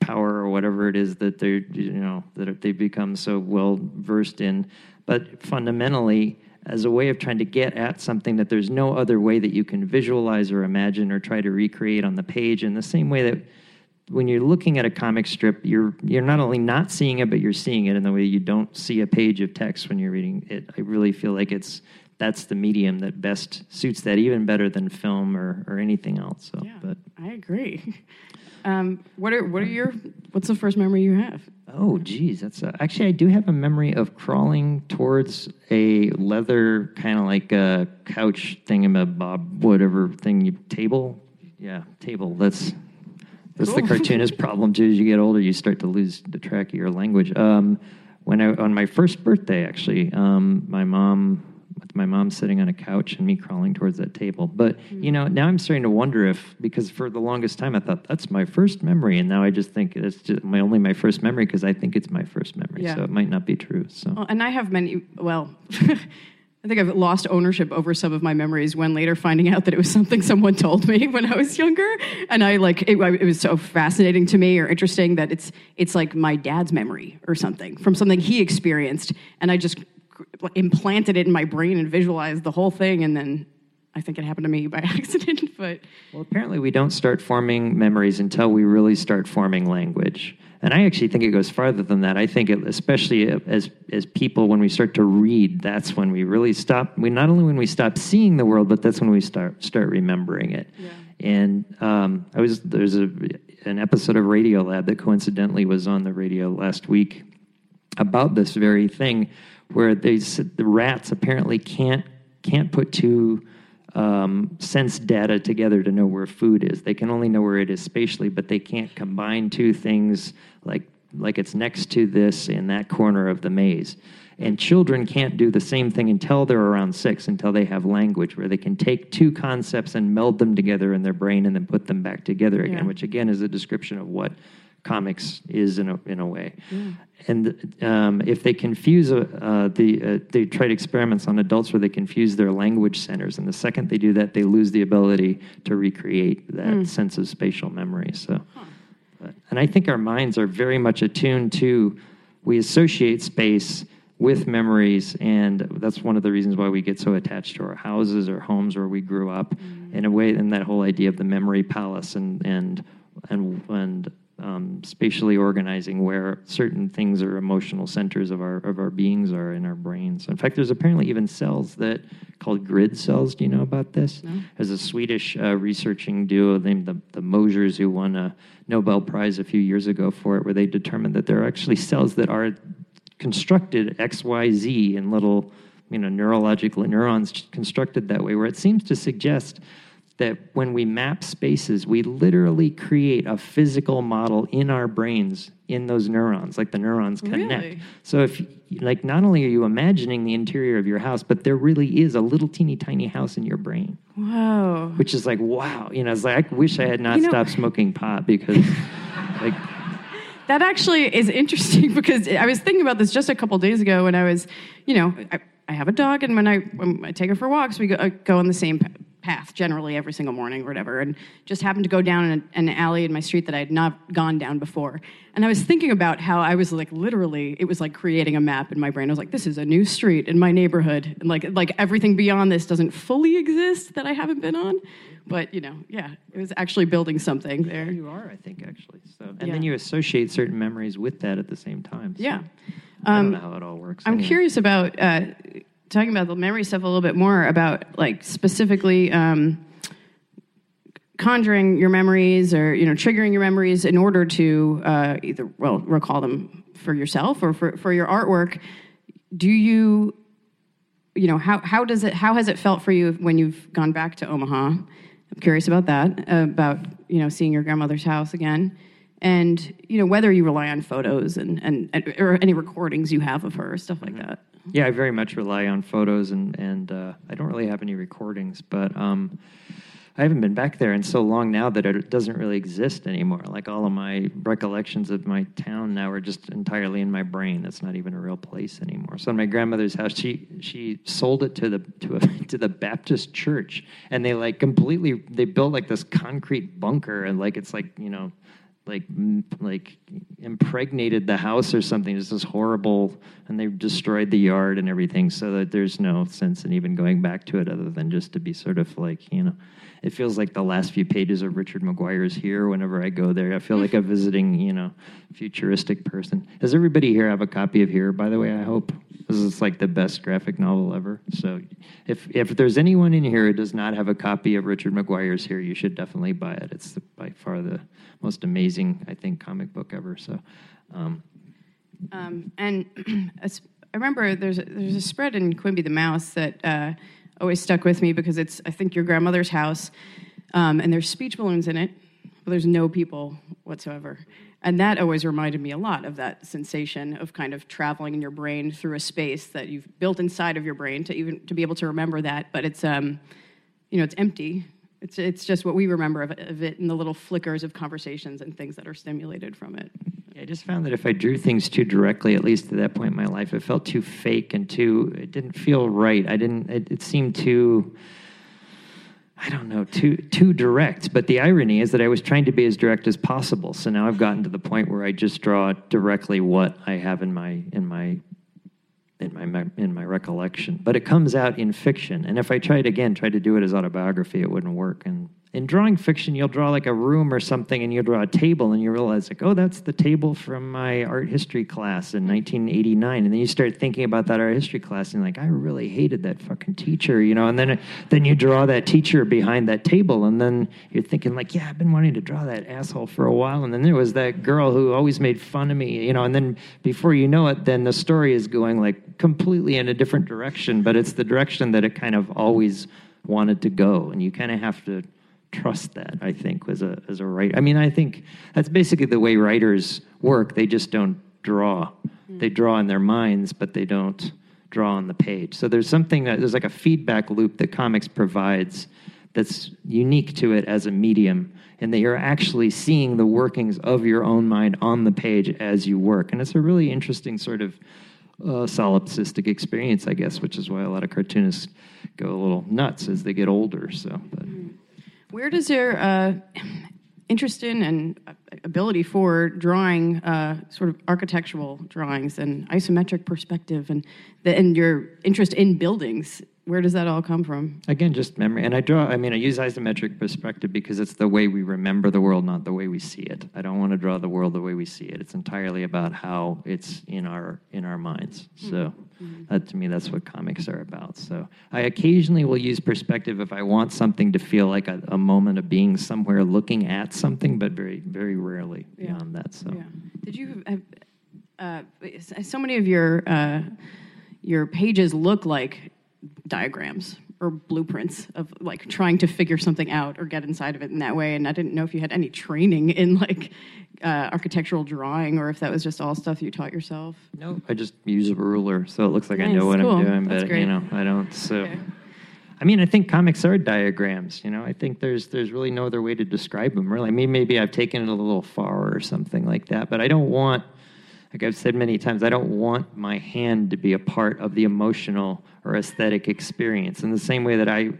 power or whatever it is that they're, you know, that they become so well versed in. But fundamentally, as a way of trying to get at something that there's no other way that you can visualize or imagine or try to recreate on the page in the same way that when you're looking at a comic strip, you're you're not only not seeing it, but you're seeing it in the way you don't see a page of text when you're reading it. I really feel like it's that's the medium that best suits that, even better than film or, or anything else. So, Yeah, but I agree. Um, what are what are your what's the first memory you have? oh, geez, that's a, actually I do have a memory of crawling towards a leather kind of like a couch thingamabob, whatever thing you table. Yeah, table. That's That's the Cool. cartoonist problem too. As you get older, you start to lose the track of your language. Um, when I on my first birthday, actually, um, my mom, my mom sitting on a couch and me crawling towards that table. But mm. you know, now I'm starting to wonder if because for the longest time I thought that's my first memory, and now I just think it's just my only my first memory because I think it's my first memory. Yeah. So it might not be true. So Well, and I have many. Well, I think I've lost ownership over some of my memories when later finding out that it was something someone told me when I was younger, and I like it, it was so fascinating to me or interesting that it's it's like my dad's memory or something from something he experienced, and I just implanted it in my brain and visualized the whole thing, and then I think it happened to me by accident, but. Well, apparently, we don't start forming memories until we really start forming language. And I actually think it goes farther than that. I think, it, especially as as people, when we start to read, that's when we really stop. We not only when we stop seeing the world, but that's when we start start remembering it. Yeah. And um, I was there's a an episode of Radio Lab that coincidentally was on the radio last week about this very thing, where the rats apparently can't can't put two um, sense data together to know where food is. They can only know where it is spatially, but they can't combine two things like like it's next to this in that corner of the maze. And children can't do the same thing until they're around six, until they have language, where they can take two concepts and meld them together in their brain and then put them back together again, Yeah. which again is a description of what comics is in a, in a way. And um, if they confuse uh, uh, the, uh, they tried experiments on adults where they confuse their language centers, and the second they do that, they lose the ability to recreate that sense of spatial memory. So, but- and I think our minds are very much attuned to, we associate space with memories, and that's one of the reasons why we get so attached to our houses or homes where we grew up, in a way, and that whole idea of the memory palace and and and and um, spatially organizing where certain things or emotional centers of our of our beings are in our brains. In fact, there's apparently even cells that called grid cells. Do you know about this? No. There's a Swedish uh, researching duo named the the Mosers who won a Nobel Prize a few years ago for it, where they determined that there are actually cells that are constructed X Y Z in little you know neurological neurons constructed that way, where it seems to suggest that when we map spaces, we literally create a physical model in our brains in those neurons, like the neurons connect. Really? So if like not only are you imagining the interior of your house, but there really is a little teeny tiny house in your brain. Wow. Which is like wow, you know, it's like I wish I had not You know- stopped smoking pot because like That actually is interesting because I was thinking about this just a couple days ago when I was, you know, I, I have a dog, and when I when I take her for walks, we go, uh, go on the same path generally every single morning or whatever, and just happened to go down an, an alley in my street that I had not gone down before. And I was thinking about how I was like literally, it was like creating a map in my brain. I was like, this is a new street in my neighborhood, and like like everything beyond this doesn't fully exist that I haven't been on. But you know, yeah, it was actually building something there. you are, I think, actually. So and Yeah. then you associate certain memories with that at the same time. So Yeah. I don't know how it all works. I'm anyway. curious about uh, talking about the memory stuff a little bit more about like specifically um, conjuring your memories or you know triggering your memories in order to uh, either well recall them for yourself or for, for your artwork. Do you you know how how does it how has it felt for you when you've gone back to Omaha? I'm curious about that about you know seeing your grandmother's house again. And you know whether you rely on photos and, and, and or any recordings you have of her, stuff like that. Yeah, I very much rely on photos, and and uh, I don't really have any recordings, but um, I haven't been back there in so long now that it doesn't really exist anymore. Like all of my recollections of my town now are just entirely in my brain. It's not even a real place anymore. So in my grandmother's house, she she sold it to the to a, to the Baptist church, and they like completely they built like this concrete bunker, and like it's like you know like like impregnated the house or something. This horrible, and they destroyed the yard and everything. So that there's no sense in even going back to it, other than just to be sort of like you know, it feels like the last few pages of Richard McGuire's here. Whenever I go there, I feel like a visiting you know, futuristic person. Does everybody here have a copy of Here? By the way, I hope this is like the best graphic novel ever. So if if there's anyone in here who does not have a copy of Richard McGuire's Here, you should definitely buy it. It's the, by far the most amazing, I think, comic book ever. So, um, Um, and I remember there's a, there's a spread in Quimby the Mouse that uh, always stuck with me because it's I think your grandmother's house, um, and there's speech balloons in it, but there's no people whatsoever. And that always reminded me a lot of that sensation of kind of traveling in your brain through a space that you've built inside of your brain to even to be able to remember that, but it's um, you know it's empty. It's it's just what we remember of it, of it and the little flickers of conversations and things that are stimulated from it. I just found that if I drew things too directly, at least at that point in my life, it felt too fake and too. It didn't feel right. I didn't. It, it seemed too. I don't know, too too direct. But the irony is that I was trying to be as direct as possible. So now I've gotten to the point where I just draw directly what I have in my in my in my in my recollection. But it comes out in fiction. And if I tried again, tried to do it as autobiography, it wouldn't work. And in drawing fiction, you'll draw like a room or something, and you'll draw a table, and you realize like, oh, that's the table from my art history class in 1989. And then you start thinking about that art history class, and like, I really hated that fucking teacher, you know. And then then you draw that teacher behind that table, and then you're thinking like, yeah, I've been wanting to draw that asshole for a while. And then there was that girl who always made fun of me, you know. And then before you know it, then the story is going like completely in a different direction, but it's the direction that it kind of always wanted to go, and you kind of have to trust that i think as a as a writer i mean i think that's basically the way writers work. They just don't draw. They draw in their minds but they don't draw on the page. So there's something that there's like a feedback loop that comics provides that's unique to it as a medium and that you're actually seeing the workings of your own mind on the page as you work. And it's a really interesting sort of uh, solipsistic experience i guess which is why a lot of cartoonists go a little nuts as they get older so but Where does your uh, interest in and uh, ability for drawing uh, sort of architectural drawings and isometric perspective and, the, and your interest in buildings where does that all come from? Again, just memory. And I draw, I mean, I use isometric perspective because it's the way we remember the world, not the way we see it. I don't want to draw the world the way we see it. It's entirely about how it's in our in our minds. So that to me that's what comics are about. So I occasionally will use perspective if I want something to feel like a, a moment of being somewhere looking at something, but very, very rarely Yeah. beyond that. So Yeah. Did you have uh, so many of your uh, your pages look like diagrams or blueprints of like trying to figure something out or get inside of it in that way? And I didn't know if you had any training in like uh, architectural drawing or if that was just all stuff you taught yourself. no, I just use a ruler, so it looks like I know what cool. I'm doing, That's but great. you know, I don't. So. Okay. I mean, I think comics are diagrams. You know, I think there's there's really no other way to describe them. Really, I mean, maybe I've taken it a little far or something like that. But I don't want, like I've said many times, I don't want my hand to be a part of the emotional or aesthetic experience. In the same way that I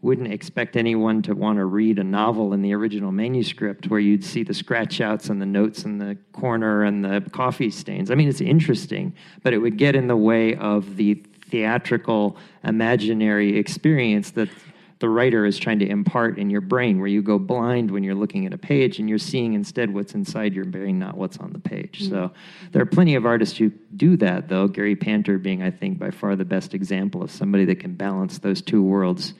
wouldn't expect anyone to want to read a novel in the original manuscript where you'd see the scratch outs and the notes in the corner and the coffee stains. I mean, it's interesting, but it would get in the way of the theatrical, imaginary experience that the writer is trying to impart in your brain, where you go blind when you're looking at a page and you're seeing instead what's inside your brain, not what's on the page. Mm-hmm. So there are plenty of artists who do that, though. Gary Panter being, I think, by far the best example of somebody that can balance those two worlds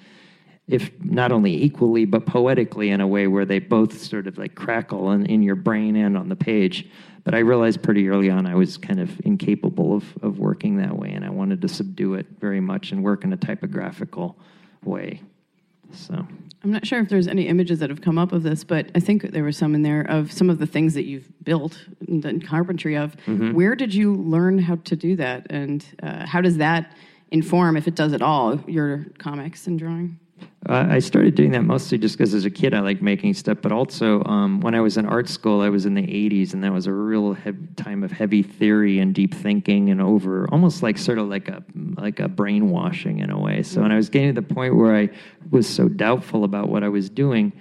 if not only equally but poetically in a way where they both sort of like crackle in, in your brain and on the page but i realized pretty early on i was kind of incapable of, of working that way and i wanted to subdue it very much and work in a typographical way so I'm not sure if there's any images that have come up of this, but I think there were some in there of some of the things that you've built and done carpentry of. Where did you learn how to do that, and uh, how does that inform, if it does at all, your comics and drawing? Uh, I started doing that mostly just because as a kid I liked making stuff, but also um, when I was in art school, I was in the 80s, and that was a real time of heavy theory and deep thinking and over almost like sort of like a like a brainwashing in a way. So when I was getting to the point where I was so doubtful about what I was doing,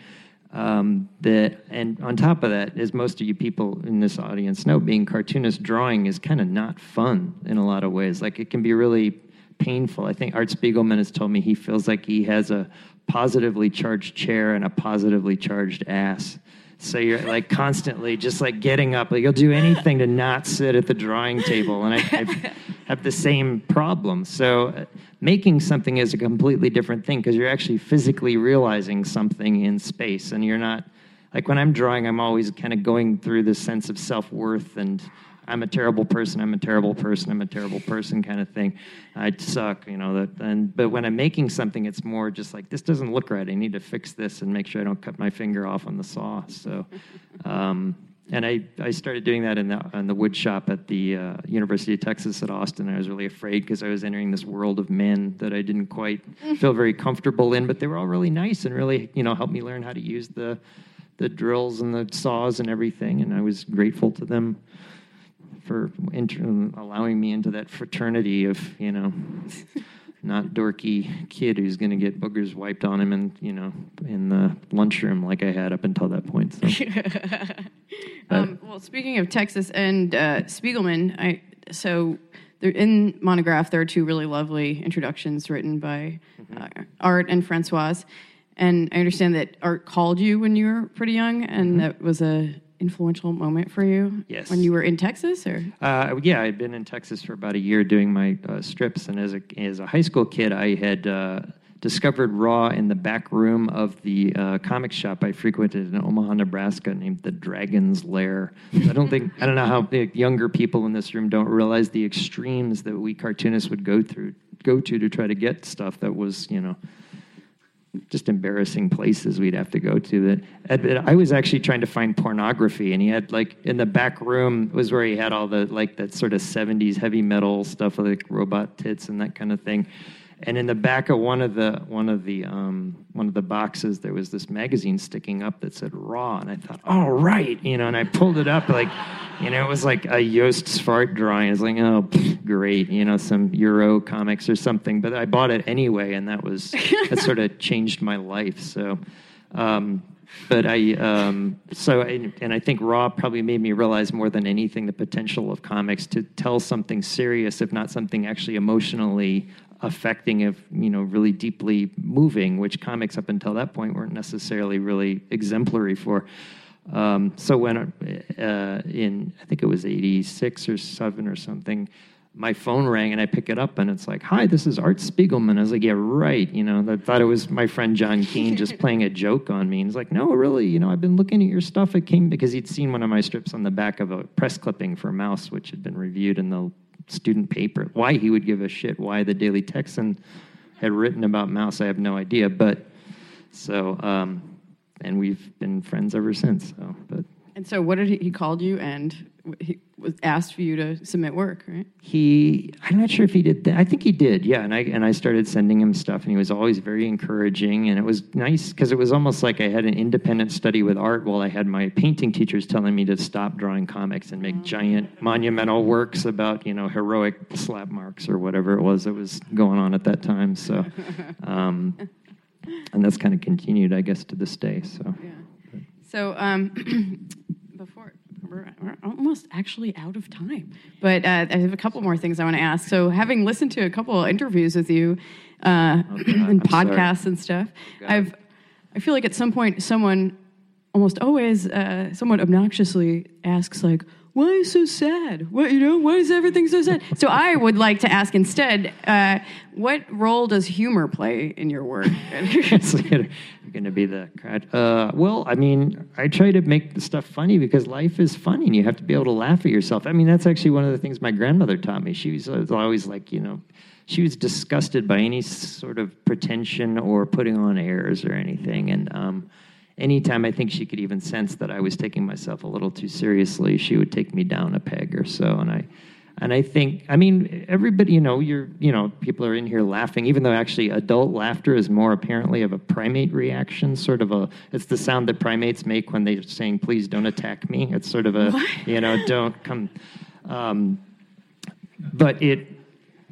um, that and on top of that, as most of you people in this audience know, being cartoonist drawing is kind of not fun in a lot of ways. Like it can be really painful. I think Art Spiegelman has told me he feels like he has a positively charged chair and a positively charged ass. So you're like constantly just like getting up. Like you'll do anything to not sit at the drawing table, and I, I have the same problem. So uh, making something is a completely different thing because you're actually physically realizing something in space, and you're not like when I'm drawing. I'm always kind of going through this sense of self worth and I'm a terrible person. I'm a terrible person. I'm a terrible person, kind of thing. I suck, you know. That and but when I'm making something, it's more just like this doesn't look right. I need to fix this and make sure I don't cut my finger off on the saw. So, um, and I, I started doing that in the in the wood shop at the uh, University of Texas at Austin. I was really afraid because I was entering this world of men that I didn't quite feel very comfortable in, but they were all really nice and really you know helped me learn how to use the the drills and the saws and everything, and I was grateful to them for inter- allowing me into that fraternity of you know not dorky kid who's going to get boogers wiped on him and you know in the lunchroom like I had up until that point. So. Um, well, speaking of Texas and uh, Spiegelman, I so there, in Monograph there are two really lovely introductions written by Mm-hmm. uh, Art and Francoise, and I understand that Art called you when you were pretty young, and that was a influential moment for you. Yes. when you were in Texas, or Uh, yeah, I'd been in Texas for about a year doing my uh, strips, and as a as a high school kid, I had uh, discovered Raw in the back room of the uh, comic shop I frequented in Omaha, Nebraska, named the Dragon's Lair. I don't think I don't know how the younger people in this room don't realize the extremes that we cartoonists would go through go to to try to get stuff that was you know just embarrassing places we'd have to go to. That I was actually trying to find pornography, and he had like in the back room was where he had all the like that sort of '70s heavy metal stuff, like robot tits and that kind of thing. And in the back of one of the one of the um, one of the boxes, there was this magazine sticking up that said Raw, and I thought, oh right, you know, and I pulled it up like, you know, it was like a Joost Swarte drawing. It's like, oh, pff, great, you know, some Euro comics or something. But I bought it anyway, and that was that sort of changed my life. So. Um, but I, um, so, I, and I think Raw probably made me realize more than anything the potential of comics to tell something serious, if not something actually emotionally affecting, if you know, really deeply moving, which comics up until that point weren't necessarily really exemplary for. Um, so when uh, in I think it was '86 or seven or something, my phone rang and I pick it up and it's like, "Hi, this is Art Spiegelman." I was like, "Yeah, right." You know, I thought it was my friend John Keene just playing a joke on me. And he's like, "No, really. You know, I've been looking at your stuff. It came because he'd seen one of my strips on the back of a press clipping for Maus which had been reviewed in the student paper. Why he would give a shit? Why the Daily Texan had written about Maus, I have no idea. But so, um, and we've been friends ever since. So, but And so, what did he, he called you and he was asked for you to submit work, right? he i'm not sure if he did that. I think he did yeah. And i and i started sending him stuff and he was always very encouraging. And it was nice because it was almost like i had an independent study with art while i had my painting teachers telling me to stop drawing comics and make giant monumental works about you know heroic slap marks or whatever it was that was going on at that time. So um, and that's kind of continued i guess to this day so. Yeah. So um, we're, almost actually out of time, but uh, I have a couple more things I want to ask. So having listened to a couple of interviews with you uh, and Oh, I'm podcasts and stuff, God. I've I feel like at some point someone almost always uh, somewhat obnoxiously asks like. Why is so sad? What you know? Why is everything so sad? So I would like to ask instead, uh, what role does humor play in your work? it's going to be the crowd. Uh, well, I mean, I try to make the stuff funny because life is funny and you have to be able to laugh at yourself. I mean, that's actually one of the things my grandmother taught me. She was was always like, you know, she was disgusted by any sort of pretension or putting on airs or anything. And um, anytime I think she could even sense that I was taking myself a little too seriously, she would take me down a peg or so. And I, and I think, I mean, everybody, you know, you're, you know, people are in here laughing, even though actually adult laughter is more apparently of a primate reaction, sort of a, it's the sound that primates make when they're saying, please don't attack me. It's sort of a, you know, don't come. Um, but it,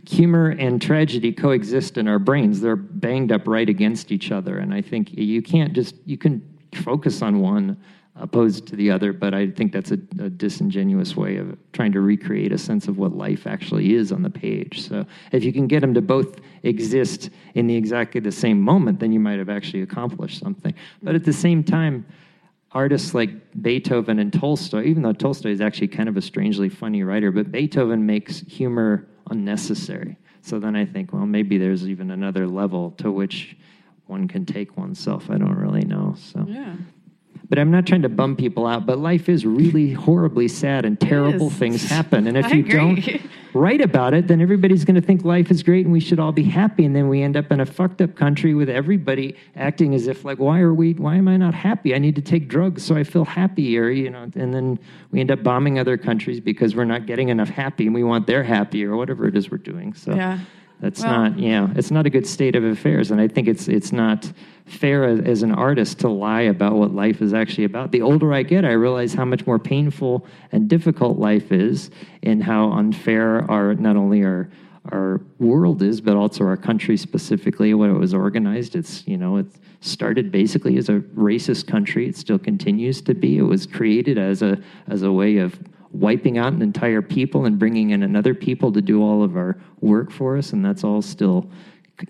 humor and tragedy coexist in our brains. They're banged up right against each other. And I think you can't just, you can focus on one opposed to the other, but I think that's a, a disingenuous way of trying to recreate a sense of what life actually is on the page. So if you can get them to both exist in the exactly the same moment, then you might have actually accomplished something. But at the same time, artists like Beethoven and Tolstoy, even though Tolstoy is actually kind of a strangely funny writer, but Beethoven makes humor unnecessary. So then I think, well, maybe there's even another level to which one can take oneself. I don't really know. So, yeah. But I'm not trying to bum people out. But life is really horribly sad, and terrible things happen. And if I you agree. don't write about it, then everybody's going to think life is great and we should all be happy. And then we end up in a fucked up country with everybody acting as if like, why are we? Why am I not happy? I need to take drugs so I feel happier, you know. And then we end up bombing other countries because we're not getting enough happy, and we want their happy or whatever it is we're doing. So Yeah. That's Well- not, you know, it's not a good state of affairs. And I think it's it's not fair as, as an artist to lie about what life is actually about. The older I get, I realize how much more painful and difficult life is, and how unfair our not only our our world is, but also our country specifically, when it was organized. It's you know it started basically as a racist country. It still continues to be. It was created as a as a way of wiping out an entire people and bringing in another people to do all of our work for us, and that's all still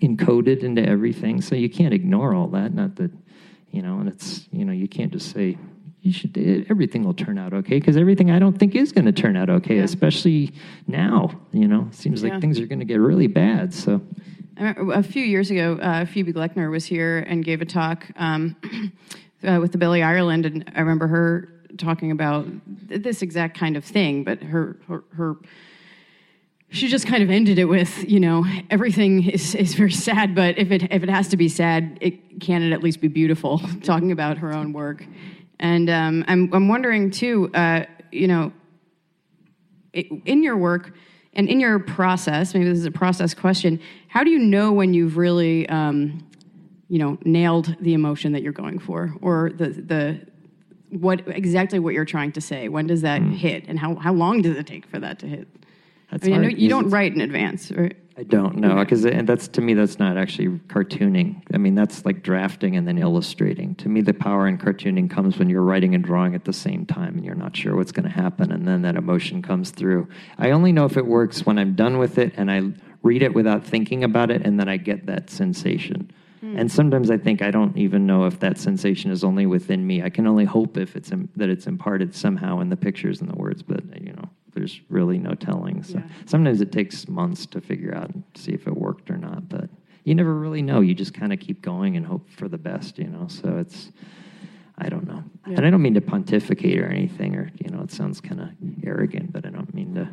encoded into everything. So you can't ignore all that. Not that, you know, and it's you know you can't just say you should everything will turn out okay because everything I don't think is going to turn out okay, Yeah. especially now. You know, seems like things are going to get really bad. So a few years ago, uh, Phoebe Gloeckner was here and gave a talk um, uh, with the Billy Ireland, and I remember her talking about this exact kind of thing. But her, her, her she just kind of ended it with, you know, everything is, is very sad, but if it if it has to be sad, it can it at least be beautiful. talking about her own work, and um, I'm I'm wondering too, uh, you know, in your work and in your process, maybe this is a process question, how do you know when you've really, um, you know, nailed the emotion that you're going for or the, the, what exactly what you're trying to say? When does that hmm. hit and how, how long does it take for that to hit? that's I mean, I know you don't write in advance, right? I don't know because and that's to me that's not actually cartooning. I mean that's like drafting and then illustrating. To me, the power in cartooning comes when you're writing and drawing at the same time and you're not sure what's going to happen, and then that emotion comes through. I only know if it works when I'm done with it and I read it without thinking about it, and then I get that sensation. Hmm. And sometimes I think I don't even know if that sensation is only within me. I can only hope if it's im- that it's imparted somehow in the pictures and the words, but you know, there's really no telling. So Yeah. sometimes it takes months to figure out and see if it worked or not. But you never really know. You just kind of keep going and hope for the best. You know, so it's. I don't know. Yeah. And I don't mean to pontificate or anything, or, you know, it sounds kind of arrogant, but I don't mean to.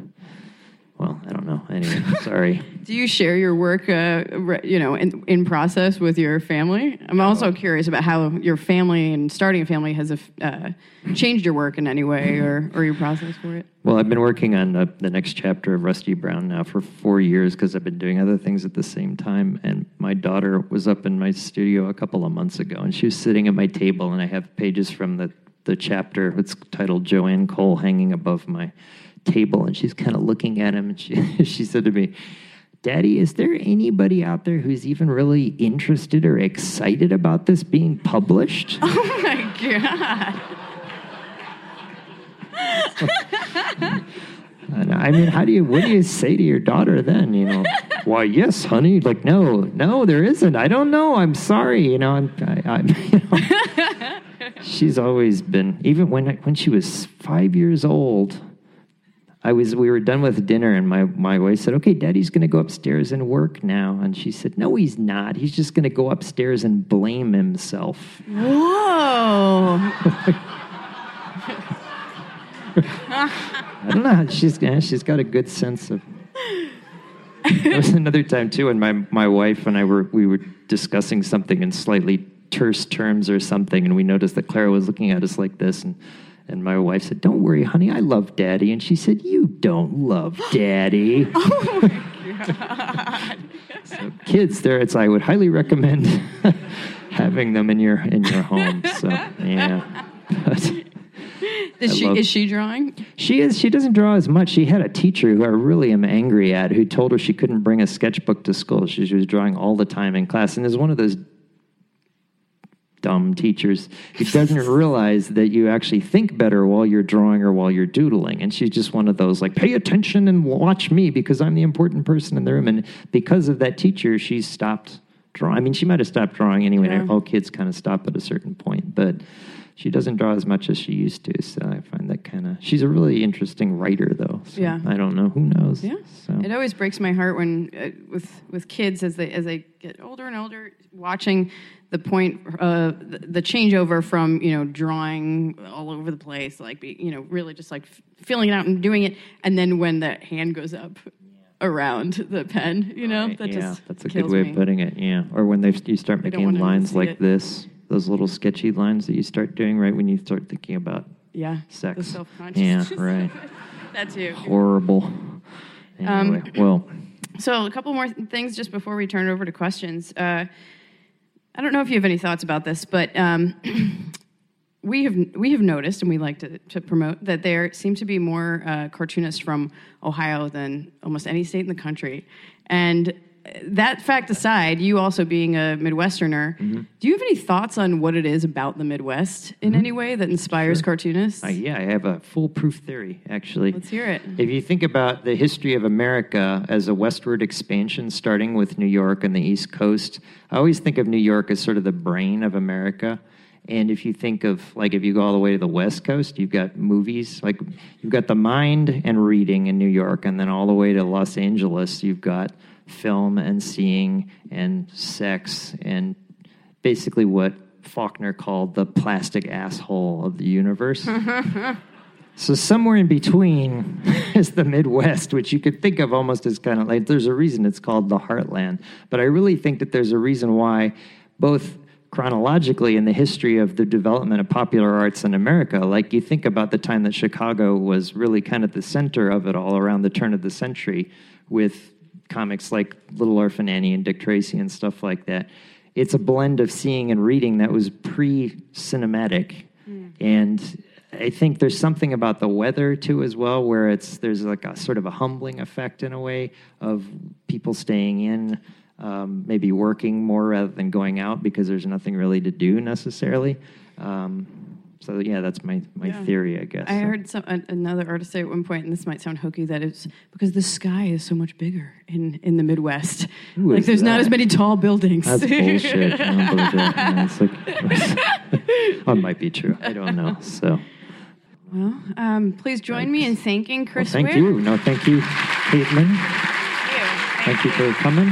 Well, I don't know. Anyway, sorry. Do you share your work, uh, you know, in, in process with your family? I'm also curious about how your family and starting a family has uh, changed your work in any way or, or your process for it. Well, I've been working on the, the next chapter of Rusty Brown now for four years because I've been doing other things at the same time. And my daughter was up in my studio a couple of months ago, and she was sitting at my table, and I have pages from the, the chapter. It's titled Joanne Cole hanging above my table, and she's kind of looking at him, and she, she said to me, Daddy, is there anybody out there who's even really interested or excited about this being published? Oh my God. And I mean, how do you, what do you say to your daughter then? You know, why, yes, honey. Like, no, no, there isn't. I don't know. I'm sorry. You know, I'm, I, I'm, you know. she's always been, even when, when she was five years old, I was, we were done with dinner and my, my wife said, okay, daddy's going to go upstairs and work now. And she said, no, he's not. He's just going to go upstairs and blame himself. Whoa. I don't know. She's she's got a good sense of. there was another time too, when my my wife and I were we were discussing something in slightly terse terms or something, and we noticed that Clara was looking at us like this, and and my wife said, "Don't worry, honey, I love Daddy," and she said, "You don't love Daddy." oh my God. so kids, there, it's I would highly recommend having them in your in your home. So yeah. But, Is she, love- is she drawing? she is. She doesn't draw as much. She had a teacher who I really am angry at, who told her she couldn't bring a sketchbook to school. She, she was drawing all the time in class, and is one of those dumb teachers who doesn't realize that you actually think better while you're drawing or while you're doodling. And she's just one of those like, pay attention and watch me because I'm the important person in the room. And because of that teacher, she's stopped drawing. I mean, she might have stopped drawing anyway. Yeah. All kids kind of stop at a certain point, but she doesn't draw as much as she used to. So I find that kind of. She's a really interesting writer, though. So Yeah. I don't know. Who knows? Yeah. So. It always breaks my heart when uh, with with kids as they as they get older and older, watching the point uh, the, the changeover from you know drawing all over the place, like be, you know really just like f- feeling it out and doing it, and then when the hand goes up around the pen, you know Right, that yeah, just that's a good way me. of putting it. Yeah, or when they you start making want anyone to lines like it. this, those little sketchy lines that you start doing right when you start thinking about Yeah, sex. the self conscious. Yeah, right. that too. Horrible. Um, well, So, a couple more things just before we turn it over to questions. Uh, I don't know if you have any thoughts about this, but um, we have we have noticed, and we like to, to promote that there seem to be more uh, cartoonists from Ohio than almost any state in the country. And that fact aside, you also being a Midwesterner, mm-hmm. do you have any thoughts on what it is about the Midwest in mm-hmm. any way that inspires cartoonists? I, yeah, I have a foolproof theory actually. Let's hear it. If you think about the history of America as a westward expansion, starting with New York and the East Coast, I always think of New York as sort of the brain of America. And if you think of, like, if you go all the way to the West Coast, you've got movies, like, you've got the mind and reading in New York, and then all the way to Los Angeles, you've got film and seeing and sex and basically what Faulkner called the plastic asshole of the universe. So somewhere in between is the Midwest, which you could think of almost as kind of like there's a reason it's called the heartland. But I really think that there's a reason why both chronologically in the history of the development of popular arts in America, like you think about the time that Chicago was really kind of the center of it all around the turn of the century with comics like Little Orphan Annie and Dick Tracy and stuff like that. It's a blend of seeing and reading that was pre-cinematic and I think there's something about the weather too, as well, where it's there's like a sort of a humbling effect in a way of people staying in, um, maybe working more rather than going out because there's nothing really to do necessarily. Um, So yeah, that's my my Yeah. theory, I guess. I So- heard some, an- another artist say at one point, and this might sound hokey, that it's because the sky is so much bigger in, in the Midwest. Who like there's not as many tall buildings. That's bullshit. Believe that. Like, that might be true. I don't know. So, well, um, please join me in thanking well, Chris thank Wick. you. No, thank you, Caitlin. Thank you. Thank you for coming.